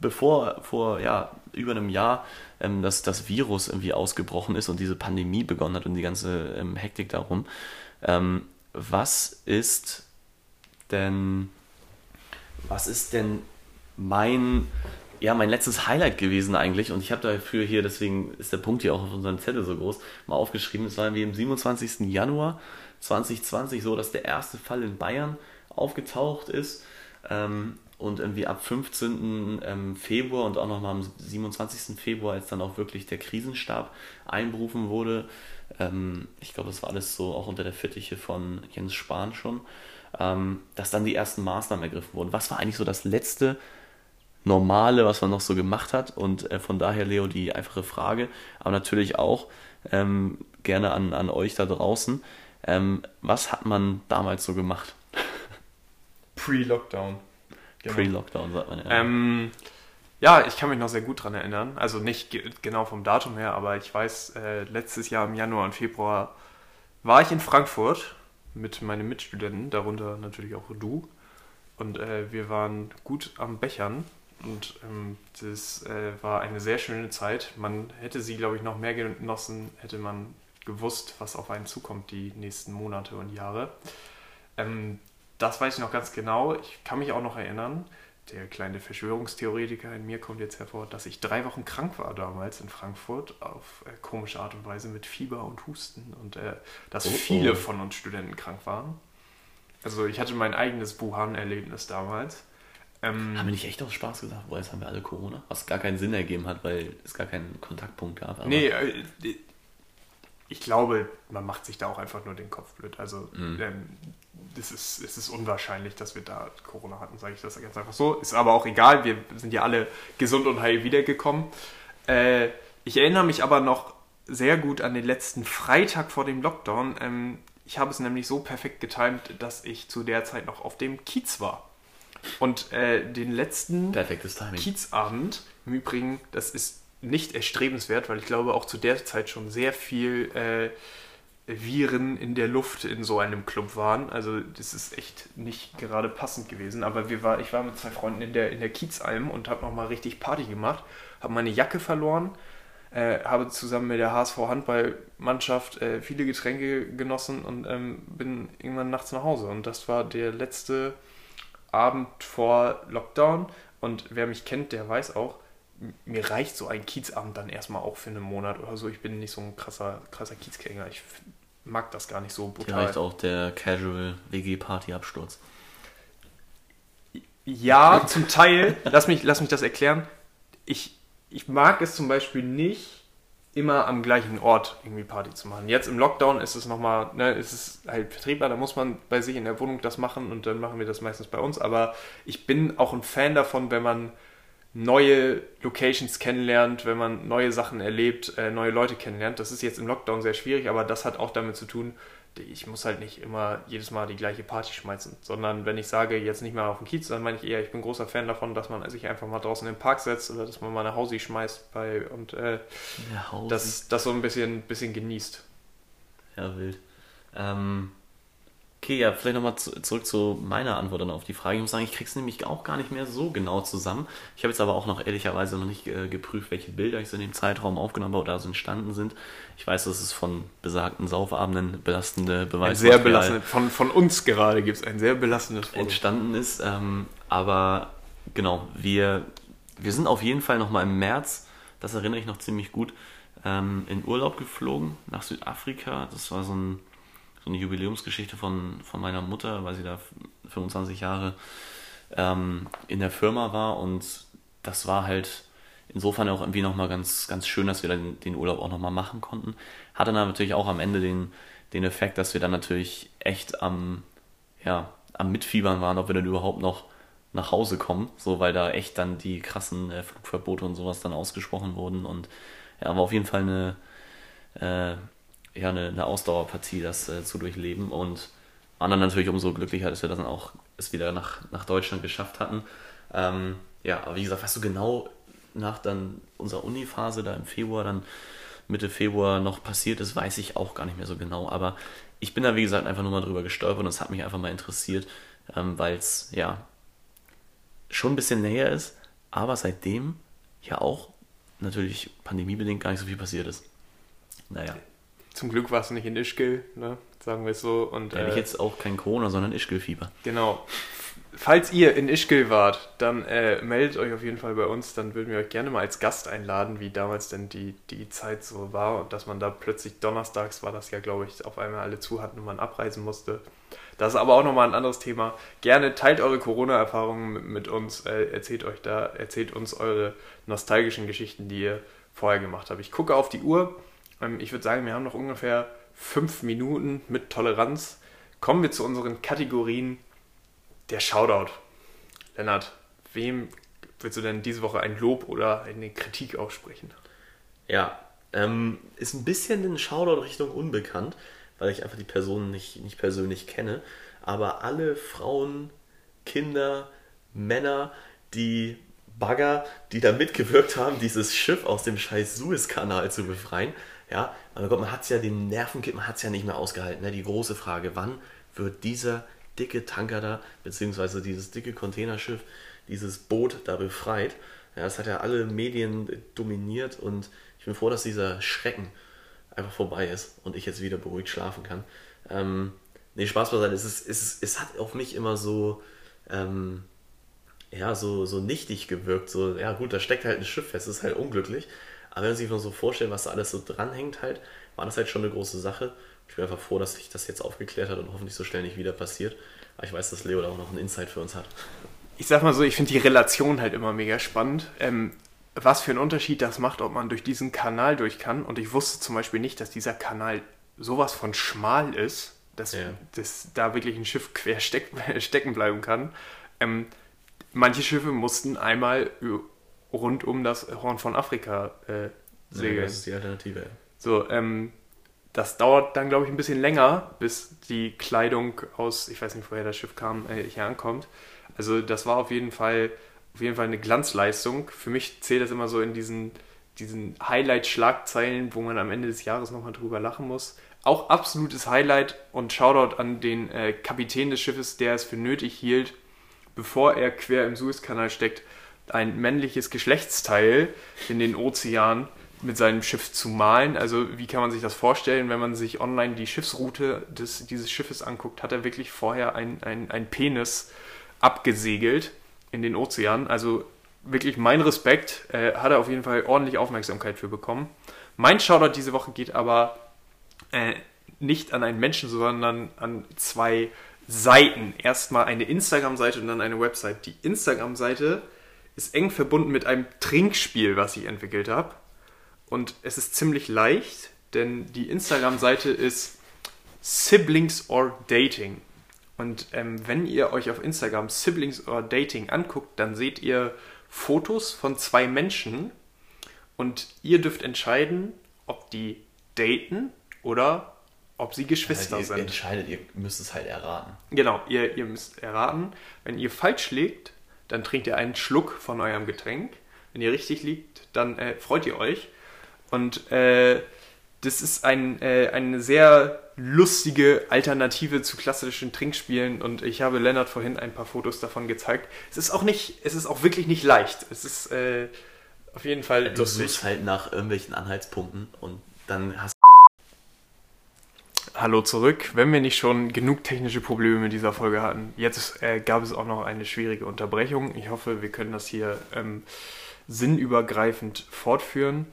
bevor vor ja, über einem Jahr ähm, das, das Virus irgendwie ausgebrochen ist und diese Pandemie begonnen hat und die ganze ähm, Hektik darum, ähm, was ist denn was ist denn mein, ja, mein letztes Highlight gewesen eigentlich? Und ich habe dafür hier, deswegen ist der Punkt hier auch auf unserem Zettel so groß, mal aufgeschrieben. Es war irgendwie am 27. Januar 2020 so, dass der erste Fall in Bayern aufgetaucht ist. Ähm, und irgendwie ab 15. ähm, Februar und auch nochmal am 27. Februar, als dann auch wirklich der Krisenstab einberufen wurde. Ähm, ich glaube, das war alles so auch unter der Fittiche von Jens Spahn schon ähm, dass dann die ersten Maßnahmen ergriffen wurden. Was war eigentlich so das letzte Normale, was man noch so gemacht hat? Und äh, von daher, Leo, die einfache Frage, aber natürlich auch, Ähm, gerne an, an euch da draußen. Ähm, was hat man damals so gemacht? <laughs> Pre-Lockdown. Genau. Pre-Lockdown, sagt man ja. Ähm, ja, ich kann mich noch sehr gut daran erinnern. Also nicht ge genau vom Datum her, aber ich weiß, äh, letztes Jahr im Januar und Februar war ich in Frankfurt mit meinen Mitstudenten, darunter natürlich auch du. Und äh, wir waren gut am Bechern und ähm, das äh, war eine sehr schöne Zeit. Man hätte sie, glaube ich, noch mehr genossen, hätte man gewusst, was auf einen zukommt die nächsten Monate und Jahre. Ähm, das weiß ich noch ganz genau. Ich kann mich auch noch erinnern, der kleine Verschwörungstheoretiker in mir kommt jetzt hervor, dass ich drei Wochen krank war damals in Frankfurt auf äh, komische Art und Weise mit Fieber und Husten und äh, dass oh, viele oh. von uns Studenten krank waren. Also ich hatte mein eigenes Wuhan-Erlebnis damals. Ähm, haben wir nicht echt aus Spaß gesagt, weil jetzt haben wir alle Corona? Was gar keinen Sinn ergeben hat, weil es gar keinen Kontaktpunkt gab. Aber nee, äh, ich glaube, man macht sich da auch einfach nur den Kopf blöd. Also mhm. ähm, es, ist, es ist unwahrscheinlich, dass wir da Corona hatten, sage ich das ganz einfach so. Ist aber auch egal, wir sind ja alle gesund und heil wiedergekommen. Äh, ich erinnere mich aber noch sehr gut an den letzten Freitag vor dem Lockdown. Ähm, ich habe es nämlich so perfekt getimt, dass ich zu der Zeit noch auf dem Kiez war. Und äh, den letzten Kiezabend, im Übrigen, das ist nicht erstrebenswert, weil ich glaube auch zu der Zeit schon sehr viel äh, Viren in der Luft in so einem Club waren. Also das ist echt nicht gerade passend gewesen. Aber wir war, ich war mit zwei Freunden in der, in der Kiezalm und habe nochmal richtig Party gemacht. Habe meine Jacke verloren, äh, habe zusammen mit der HSV Handballmannschaft äh, viele Getränke genossen und ähm, bin irgendwann nachts nach Hause. Und das war der letzte Abend vor Lockdown. Und wer mich kennt, der weiß auch, mir reicht so ein Kiezabend dann erstmal auch für einen Monat oder so. Ich bin nicht so ein krasser, krasser Kiezgänger. Ich mag das gar nicht so brutal. Vielleicht auch der Casual WG-Party-Absturz. Ja, zum Teil. Lass mich, lass mich das erklären. Ich, ich mag es zum Beispiel nicht, immer am gleichen Ort irgendwie Party zu machen. Jetzt im Lockdown ist es nochmal, ne, ist es halt vertretbar, da muss man bei sich in der Wohnung das machen und dann machen wir das meistens bei uns. Aber ich bin auch ein Fan davon, wenn man neue Locations kennenlernt, wenn man neue Sachen erlebt, äh, neue Leute kennenlernt. Das ist jetzt im Lockdown sehr schwierig, aber das hat auch damit zu tun, ich muss halt nicht immer jedes Mal die gleiche Party schmeißen, sondern wenn ich sage, jetzt nicht mehr auf dem Kiez, dann meine ich eher, ich bin großer Fan davon, dass man sich einfach mal draußen im Park setzt oder dass man mal eine Hausi schmeißt bei und äh, das, das so ein bisschen, bisschen genießt. Ja, wild. Ähm, Okay, ja, vielleicht nochmal zu, zurück zu meiner Antwort dann auf die Frage. Ich muss sagen, ich krieg's nämlich auch gar nicht mehr so genau zusammen. Ich habe jetzt aber auch noch ehrlicherweise noch nicht äh, geprüft, welche Bilder ich so in dem Zeitraum aufgenommen habe oder so entstanden sind. Ich weiß, dass es von besagten Saufabenden belastende Beweise sehr belastend. Von, von uns gerade gibt es ein sehr belastendes Foto. entstanden ist. Ähm, aber genau, wir, wir sind auf jeden Fall nochmal im März, das erinnere ich noch ziemlich gut, ähm, in Urlaub geflogen nach Südafrika. Das war so ein so eine Jubiläumsgeschichte von, von meiner Mutter, weil sie da 25 Jahre ähm, in der Firma war. Und das war halt insofern auch irgendwie nochmal ganz, ganz schön, dass wir dann den Urlaub auch nochmal machen konnten. Hatte dann natürlich auch am Ende den, den Effekt, dass wir dann natürlich echt am, ja, am Mitfiebern waren, ob wir dann überhaupt noch nach Hause kommen, so weil da echt dann die krassen äh, Flugverbote und sowas dann ausgesprochen wurden. Und ja, war auf jeden Fall eine, äh, ja, eine, eine Ausdauerpartie, das äh, zu durchleben. Und anderen natürlich umso glücklicher, dass wir das dann auch es wieder nach, nach Deutschland geschafft hatten. Ähm, ja, aber wie gesagt, was so genau nach dann unserer Uni-Phase da im Februar, dann Mitte Februar noch passiert ist, weiß ich auch gar nicht mehr so genau. Aber ich bin da, wie gesagt, einfach nur mal drüber gestolpert und es hat mich einfach mal interessiert, ähm, weil es ja schon ein bisschen näher ist, aber seitdem ja auch natürlich pandemiebedingt gar nicht so viel passiert ist. Naja. Zum Glück war es nicht in Ischgl, ne? sagen wir es so. Und, ja, äh, jetzt auch kein Corona, sondern Ischgl-Fieber. Genau. Falls ihr in Ischgl wart, dann äh, meldet euch auf jeden Fall bei uns. Dann würden wir euch gerne mal als Gast einladen, wie damals denn die, die Zeit so war. Und dass man da plötzlich donnerstags war das ja, glaube ich, auf einmal alle zu hatten und man abreisen musste. Das ist aber auch nochmal ein anderes Thema. Gerne teilt eure Corona-Erfahrungen mit, mit, uns. Äh, erzählt euch da, erzählt uns eure nostalgischen Geschichten, die ihr vorher gemacht habt. Ich gucke auf die Uhr. Ähm, ich würde sagen, wir haben noch ungefähr fünf Minuten mit Toleranz. Kommen wir zu unseren Kategorien. Der Shoutout. Lennart, wem willst du denn diese Woche ein Lob oder eine Kritik aussprechen? Ja, Ähm, ist ein bisschen in Shoutout Richtung unbekannt, weil ich einfach die Person nicht, nicht persönlich kenne. Aber alle Frauen, Kinder, Männer, die Bagger, die da mitgewirkt haben, dieses Schiff aus dem scheiß Suezkanal zu befreien. Ja, aber Gott, man hat es ja den Nervenkit, man hat es ja nicht mehr ausgehalten. Ne? Die große Frage, wann wird dieser dicke Tanker da, beziehungsweise dieses dicke Containerschiff, dieses Boot da befreit? Ja, das hat ja alle Medien dominiert und ich bin froh, dass dieser Schrecken einfach vorbei ist und ich jetzt wieder beruhigt schlafen kann. Ähm, nee, Spaß beiseite, es, ist, es, ist, es hat auf mich immer so, ähm, ja, so, so nichtig gewirkt. So, ja gut, da steckt halt ein Schiff fest, ist halt unglücklich. Aber wenn man sich mal so vorstellt, was da alles so dranhängt halt, war das halt schon eine große Sache. Ich bin einfach froh, dass sich das jetzt aufgeklärt hat und hoffentlich so schnell nicht wieder passiert. Aber ich weiß, dass Leo da auch noch einen Insight für uns hat. Ich sag mal so, ich finde die Relation halt immer mega spannend. Ähm, was für einen Unterschied das macht, ob man durch diesen Kanal durch kann. Und ich wusste zum Beispiel nicht, dass dieser Kanal sowas von schmal ist, dass, ja. dass da wirklich ein Schiff quer steck, <laughs> stecken bleiben kann. Ähm, manche Schiffe mussten einmal rund um das Horn von Afrika äh, segeln. Ja, das ist die Alternative. So, ähm, das dauert dann, glaube ich, ein bisschen länger, bis die Kleidung aus, ich weiß nicht, woher das Schiff kam, äh, hier ankommt. Also das war auf jeden Fall auf jeden Fall eine Glanzleistung. Für mich zählt das immer so in diesen, diesen Highlight-Schlagzeilen, wo man am Ende des Jahres nochmal drüber lachen muss. Auch absolutes Highlight und Shoutout an den äh, Kapitän des Schiffes, der es für nötig hielt, bevor er quer im Suezkanal steckt, ein männliches Geschlechtsteil in den Ozean mit seinem Schiff zu malen. Also wie kann man sich das vorstellen, wenn man sich online die Schiffsroute des, dieses Schiffes anguckt, hat er wirklich vorher ein, ein, ein Penis abgesegelt in den Ozean. Also wirklich mein Respekt, äh, hat er auf jeden Fall ordentlich Aufmerksamkeit für bekommen. Mein Shoutout diese Woche geht aber äh, nicht an einen Menschen, sondern an zwei Seiten. Erstmal eine Instagram-Seite und dann eine Website. Die Instagram-Seite ist eng verbunden mit einem Trinkspiel, was ich entwickelt habe. Und es ist ziemlich leicht, denn die Instagram-Seite ist Siblings or Dating. Und ähm, wenn ihr euch auf Instagram Siblings or Dating anguckt, dann seht ihr Fotos von zwei Menschen und ihr dürft entscheiden, ob die daten oder ob sie Geschwister also ihr sind. entscheidet, ihr müsst es halt erraten. Genau, ihr, ihr müsst erraten. Wenn ihr falsch liegt, dann trinkt ihr einen Schluck von eurem Getränk. Wenn ihr richtig liegt, dann äh, freut ihr euch. Und äh, das ist ein, äh, eine sehr lustige Alternative zu klassischen Trinkspielen und ich habe Lennart vorhin ein paar Fotos davon gezeigt. Es ist auch nicht, es ist auch wirklich nicht leicht. Es ist äh, auf jeden Fall du lustig. Du suchst halt nach irgendwelchen Anhaltspunkten und dann hast Hallo zurück. Wenn wir nicht schon genug technische Probleme mit dieser Folge hatten, jetzt äh, gab es auch noch eine schwierige Unterbrechung. Ich hoffe, wir können das hier ähm, sinnübergreifend fortführen.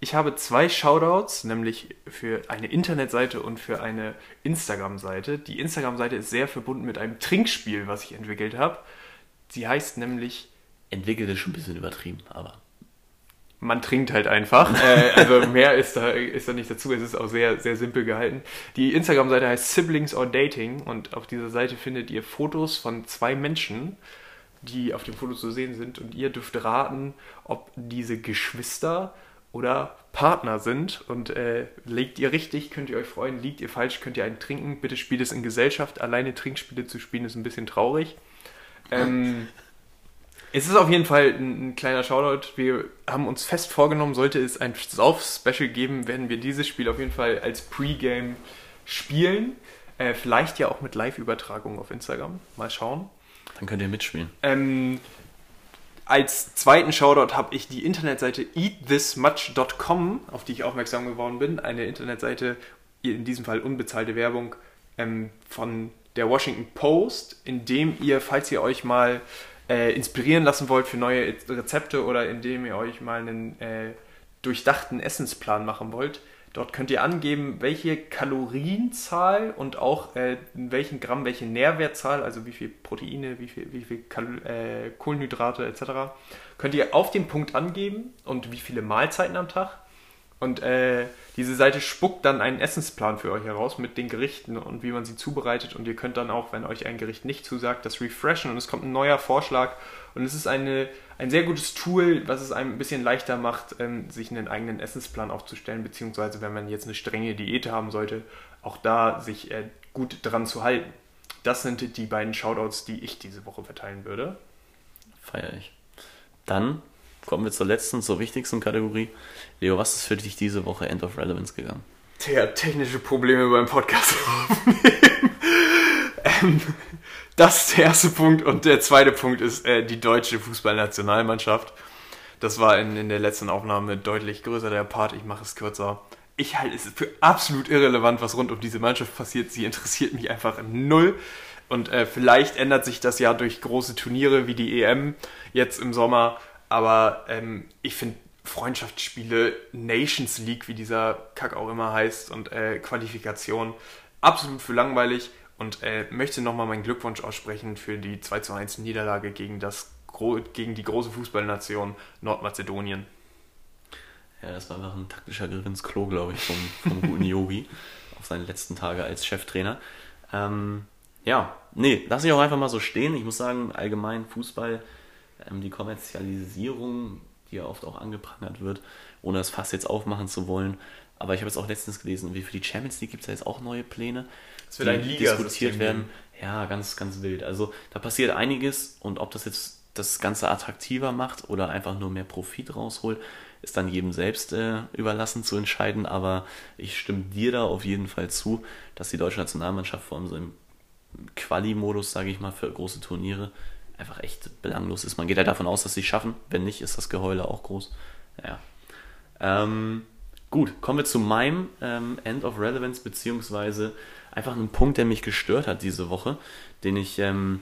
Ich habe zwei Shoutouts, nämlich für eine Internetseite und für eine Instagram-Seite. Die Instagram-Seite ist sehr verbunden mit einem Trinkspiel, was ich entwickelt habe. Sie heißt nämlich. Entwickelt ist schon ein bisschen übertrieben, aber. Man trinkt halt einfach. äh, also mehr ist da, ist da nicht dazu. Es ist auch sehr, sehr simpel gehalten. Die Instagram-Seite heißt Siblings or Dating und auf dieser Seite findet ihr Fotos von zwei Menschen, die auf dem Foto zu sehen sind. Und ihr dürft raten, ob diese Geschwister oder Partner sind. Und äh, legt ihr richtig, könnt ihr euch freuen. Liegt ihr falsch, könnt ihr einen trinken. Bitte spielt es in Gesellschaft. Alleine Trinkspiele zu spielen ist ein bisschen traurig. Ähm, es ist auf jeden Fall ein, ein, kleiner Shoutout. Wir haben uns fest vorgenommen, sollte es ein Sauf-Special geben, werden wir dieses Spiel auf jeden Fall als Pre-Game spielen. Äh, vielleicht ja auch mit Live-Übertragung auf Instagram. Mal schauen. Dann könnt ihr mitspielen. Ähm, als zweiten Shoutout habe ich die Internetseite eatthismuch.com, auf die ich aufmerksam geworden bin. Eine Internetseite, in diesem Fall unbezahlte Werbung ähm, von der Washington Post, in dem ihr, falls ihr euch mal äh, inspirieren lassen wollt für neue Rezepte oder indem ihr euch mal einen äh, durchdachten Essensplan machen wollt, Dort könnt ihr angeben, welche Kalorienzahl und auch äh, in welchen Gramm welche Nährwertzahl, also wie viel Proteine, wie viel, wie viel Kal äh, Kohlenhydrate etc. könnt ihr auf den Punkt angeben und wie viele Mahlzeiten am Tag. Und äh, diese Seite spuckt dann einen Essensplan für euch heraus mit den Gerichten und wie man sie zubereitet. Und ihr könnt dann auch, wenn euch ein Gericht nicht zusagt, das refreshen und es kommt ein neuer Vorschlag. Und es ist eine, ein sehr gutes Tool, was es einem ein bisschen leichter macht, ähm, sich einen eigenen Essensplan aufzustellen, beziehungsweise wenn man jetzt eine strenge Diät haben sollte, auch da sich äh, gut dran zu halten. Das sind die beiden Shoutouts, die ich diese Woche verteilen würde. Feier ich. Dann kommen wir zur letzten, zur wichtigsten Kategorie. Leo, was ist für dich diese Woche End of Relevance gegangen? Der technische Probleme beim Podcast aufnehmen. <laughs> ähm, das ist der erste Punkt. Und der zweite Punkt ist äh, die deutsche Fußballnationalmannschaft. Das war in, in der letzten Aufnahme deutlich größer der Part. Ich mache es kürzer. Ich halte es für absolut irrelevant, was rund um diese Mannschaft passiert. Sie interessiert mich einfach null. Und äh, vielleicht ändert sich das ja durch große Turniere wie die EM jetzt im Sommer. Aber ähm, ich finde Freundschaftsspiele, Nations League, wie dieser Kack auch immer heißt, und äh, Qualifikation absolut für langweilig. Und äh, möchte nochmal meinen Glückwunsch aussprechen für die 2 zu 1 Niederlage gegen, das, gegen die große Fußballnation Nordmazedonien. Ja, das war einfach ein taktischer Griff ins Klo, glaube ich, vom, vom guten Yogi <laughs> auf seine letzten Tage als Cheftrainer. Ähm, ja, nee, lass ich auch einfach mal so stehen. Ich muss sagen, allgemein Fußball, die Kommerzialisierung, die ja oft auch angeprangert wird, ohne das Fass jetzt aufmachen zu wollen. Aber ich habe jetzt auch letztens gelesen, wie für die Champions League gibt es ja jetzt auch neue Pläne, Es wird ein die Liga diskutiert werden. Ja, ganz, ganz wild. Also da passiert einiges und ob das jetzt das Ganze attraktiver macht oder einfach nur mehr Profit rausholt, ist dann jedem selbst äh, überlassen zu entscheiden. Aber ich stimme dir da auf jeden Fall zu, dass die deutsche Nationalmannschaft vor allem so im Quali-Modus, sage ich mal, für große Turniere einfach echt belanglos ist. Man geht halt davon aus, dass sie es schaffen. Wenn nicht, ist das Geheule auch groß. Ja. Ähm, gut, kommen wir zu meinem ähm, End of Relevance, beziehungsweise einfach einem Punkt, der mich gestört hat diese Woche, den ich ähm,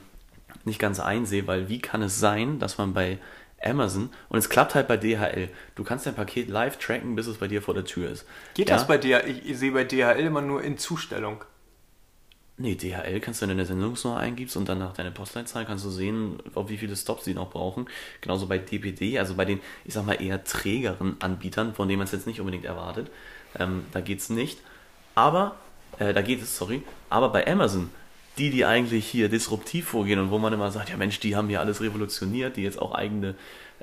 nicht ganz einsehe, weil wie kann es sein, dass man bei Amazon und es klappt halt bei DHL. Du kannst dein Paket live tracken, bis es bei dir vor der Tür ist. Geht Ja? das bei DHL? Ich, ich sehe bei DHL immer nur in Zustellung. Nee, DHL kannst du, wenn du eine Sendungsnummer eingibst und dann nach deiner Postleitzahl kannst du sehen, auf wie viele Stops sie noch brauchen. Genauso bei DPD, also bei den, ich sag mal, eher trägeren Anbietern, von denen man es jetzt nicht unbedingt erwartet. Ähm, da geht's nicht. Aber, äh, da geht es, sorry. Aber bei Amazon, die, die eigentlich hier disruptiv vorgehen und wo man immer sagt, ja Mensch, die haben hier alles revolutioniert, die jetzt auch eigene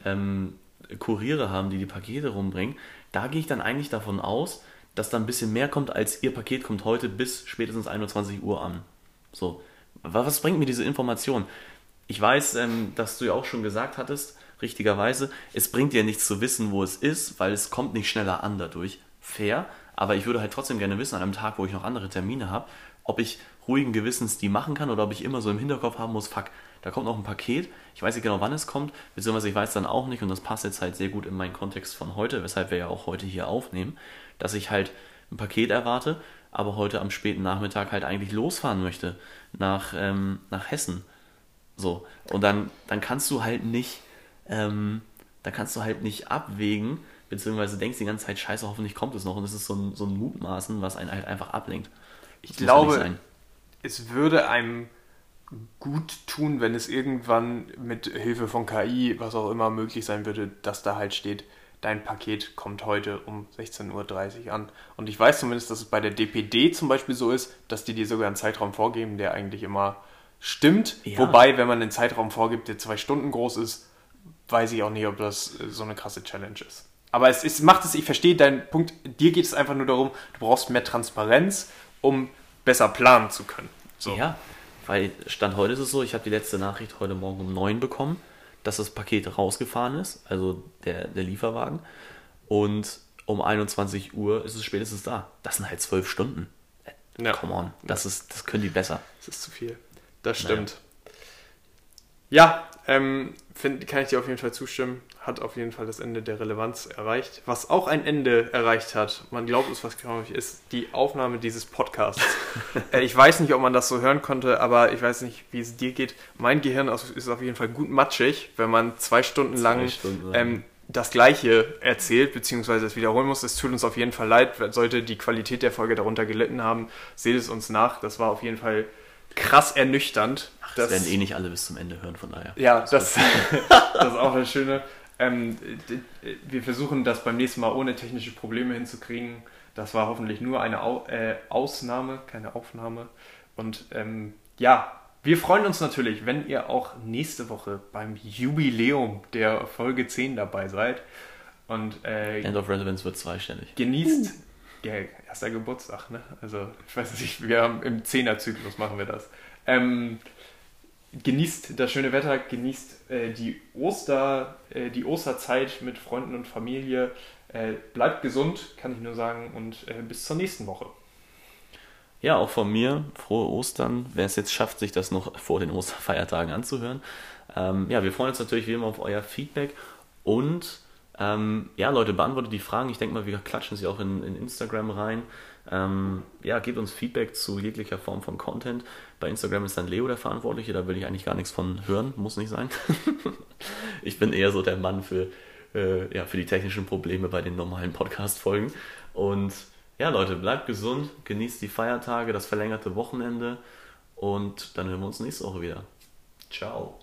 ähm, Kuriere haben, die die Pakete rumbringen, da gehe ich dann eigentlich davon aus, dass da ein bisschen mehr kommt, als ihr Paket kommt heute bis spätestens 21 Uhr an. So, Wa- was bringt mir diese Information? Ich weiß, ähm, dass du ja auch schon gesagt hattest, richtigerweise, es bringt dir nichts zu wissen, wo es ist, weil es kommt nicht schneller an dadurch. Fair, aber ich würde halt trotzdem gerne wissen, an einem Tag, wo ich noch andere Termine habe, ob ich ruhigen Gewissens die machen kann oder ob ich immer so im Hinterkopf haben muss, fuck, da kommt noch ein Paket, ich weiß nicht genau, wann es kommt, beziehungsweise ich weiß dann auch nicht und das passt jetzt halt sehr gut in meinen Kontext von heute, weshalb wir ja auch heute hier aufnehmen, dass ich halt ein Paket erwarte, aber heute am späten Nachmittag halt eigentlich losfahren möchte nach, ähm, nach Hessen. So, und dann, dann kannst du halt nicht, ähm, dann kannst du halt nicht abwägen, beziehungsweise denkst die ganze Zeit, scheiße, hoffentlich kommt es noch und es ist so ein, so ein Mutmaßen, was einen halt einfach ablenkt. Ich Das nicht glaube, sein. es würde einem gut tun, wenn es irgendwann mit Hilfe von KI, was auch immer, möglich sein würde, dass da halt steht, dein Paket kommt heute um 16.30 Uhr an. Und ich weiß zumindest, dass es bei der DPD zum Beispiel so ist, dass die dir sogar einen Zeitraum vorgeben, der eigentlich immer stimmt. Ja. Wobei, wenn man einen Zeitraum vorgibt, der zwei Stunden groß ist, weiß ich auch nicht, ob das äh, so eine krasse Challenge ist. Aber es, es macht es, ich verstehe deinen Punkt, dir geht es einfach nur darum, du brauchst mehr Transparenz, um besser planen zu können. So. Ja, weil Stand heute ist es so, ich habe die letzte Nachricht heute Morgen um 9 bekommen, dass das Paket rausgefahren ist, also der, der Lieferwagen. Und um 21 Uhr ist es spätestens da. Das sind halt zwölf Stunden. Ja. Come on, das, ist, das können die besser. Das ist zu viel. Das stimmt. Ja, ähm, find, kann ich dir auf jeden Fall zustimmen. Hat auf jeden Fall das Ende der Relevanz erreicht. Was auch ein Ende erreicht hat, man glaubt es was kaum nicht, ist die Aufnahme dieses Podcasts. <laughs> äh, ich weiß nicht, ob man das so hören konnte, aber ich weiß nicht, wie es dir geht. Mein Gehirn ist auf jeden Fall gut matschig, wenn man zwei Stunden lang Stunden ähm, das Gleiche erzählt, beziehungsweise es wiederholen muss. Es tut uns auf jeden Fall leid, sollte die Qualität der Folge darunter gelitten haben, seht es uns nach. Das war auf jeden Fall krass ernüchternd. Das werden eh nicht alle bis zum Ende hören, von daher. ja, das, das <laughs> ist auch das Schöne. Ähm, wir versuchen das beim nächsten Mal ohne technische Probleme hinzukriegen. Das war hoffentlich nur eine Au äh, Ausnahme, keine Aufnahme. Und ähm, ja, wir freuen uns natürlich, wenn ihr auch nächste Woche beim Jubiläum der Folge 10 dabei seid. Und, äh, End of Relevance wird zweistellig. Genießt. Ja, erster Geburtstag, ne? Also, ich weiß nicht, wir haben im Zehnerzyklus machen wir das. Ähm, genießt das schöne Wetter, genießt äh, die, Oster, äh, die Osterzeit mit Freunden und Familie. Äh, bleibt gesund, kann ich nur sagen, und äh, bis zur nächsten Woche. Ja, auch von mir frohe Ostern. Wer es jetzt schafft, sich das noch vor den Osterfeiertagen anzuhören. Ähm, ja, wir freuen uns natürlich wie immer auf euer Feedback und ähm, ja, Leute, beantwortet die Fragen. Ich denke mal, wir klatschen sie auch in, in Instagram rein. Ähm, ja, gebt uns Feedback zu jeglicher Form von Content. Bei Instagram ist dann Leo der Verantwortliche, da will ich eigentlich gar nichts von hören, muss nicht sein. <laughs> ich bin eher so der Mann für, äh, ja, für die technischen Probleme bei den normalen Podcast-Folgen. Und ja, Leute, bleibt gesund, genießt die Feiertage, das verlängerte Wochenende und dann hören wir uns nächste Woche wieder. Ciao.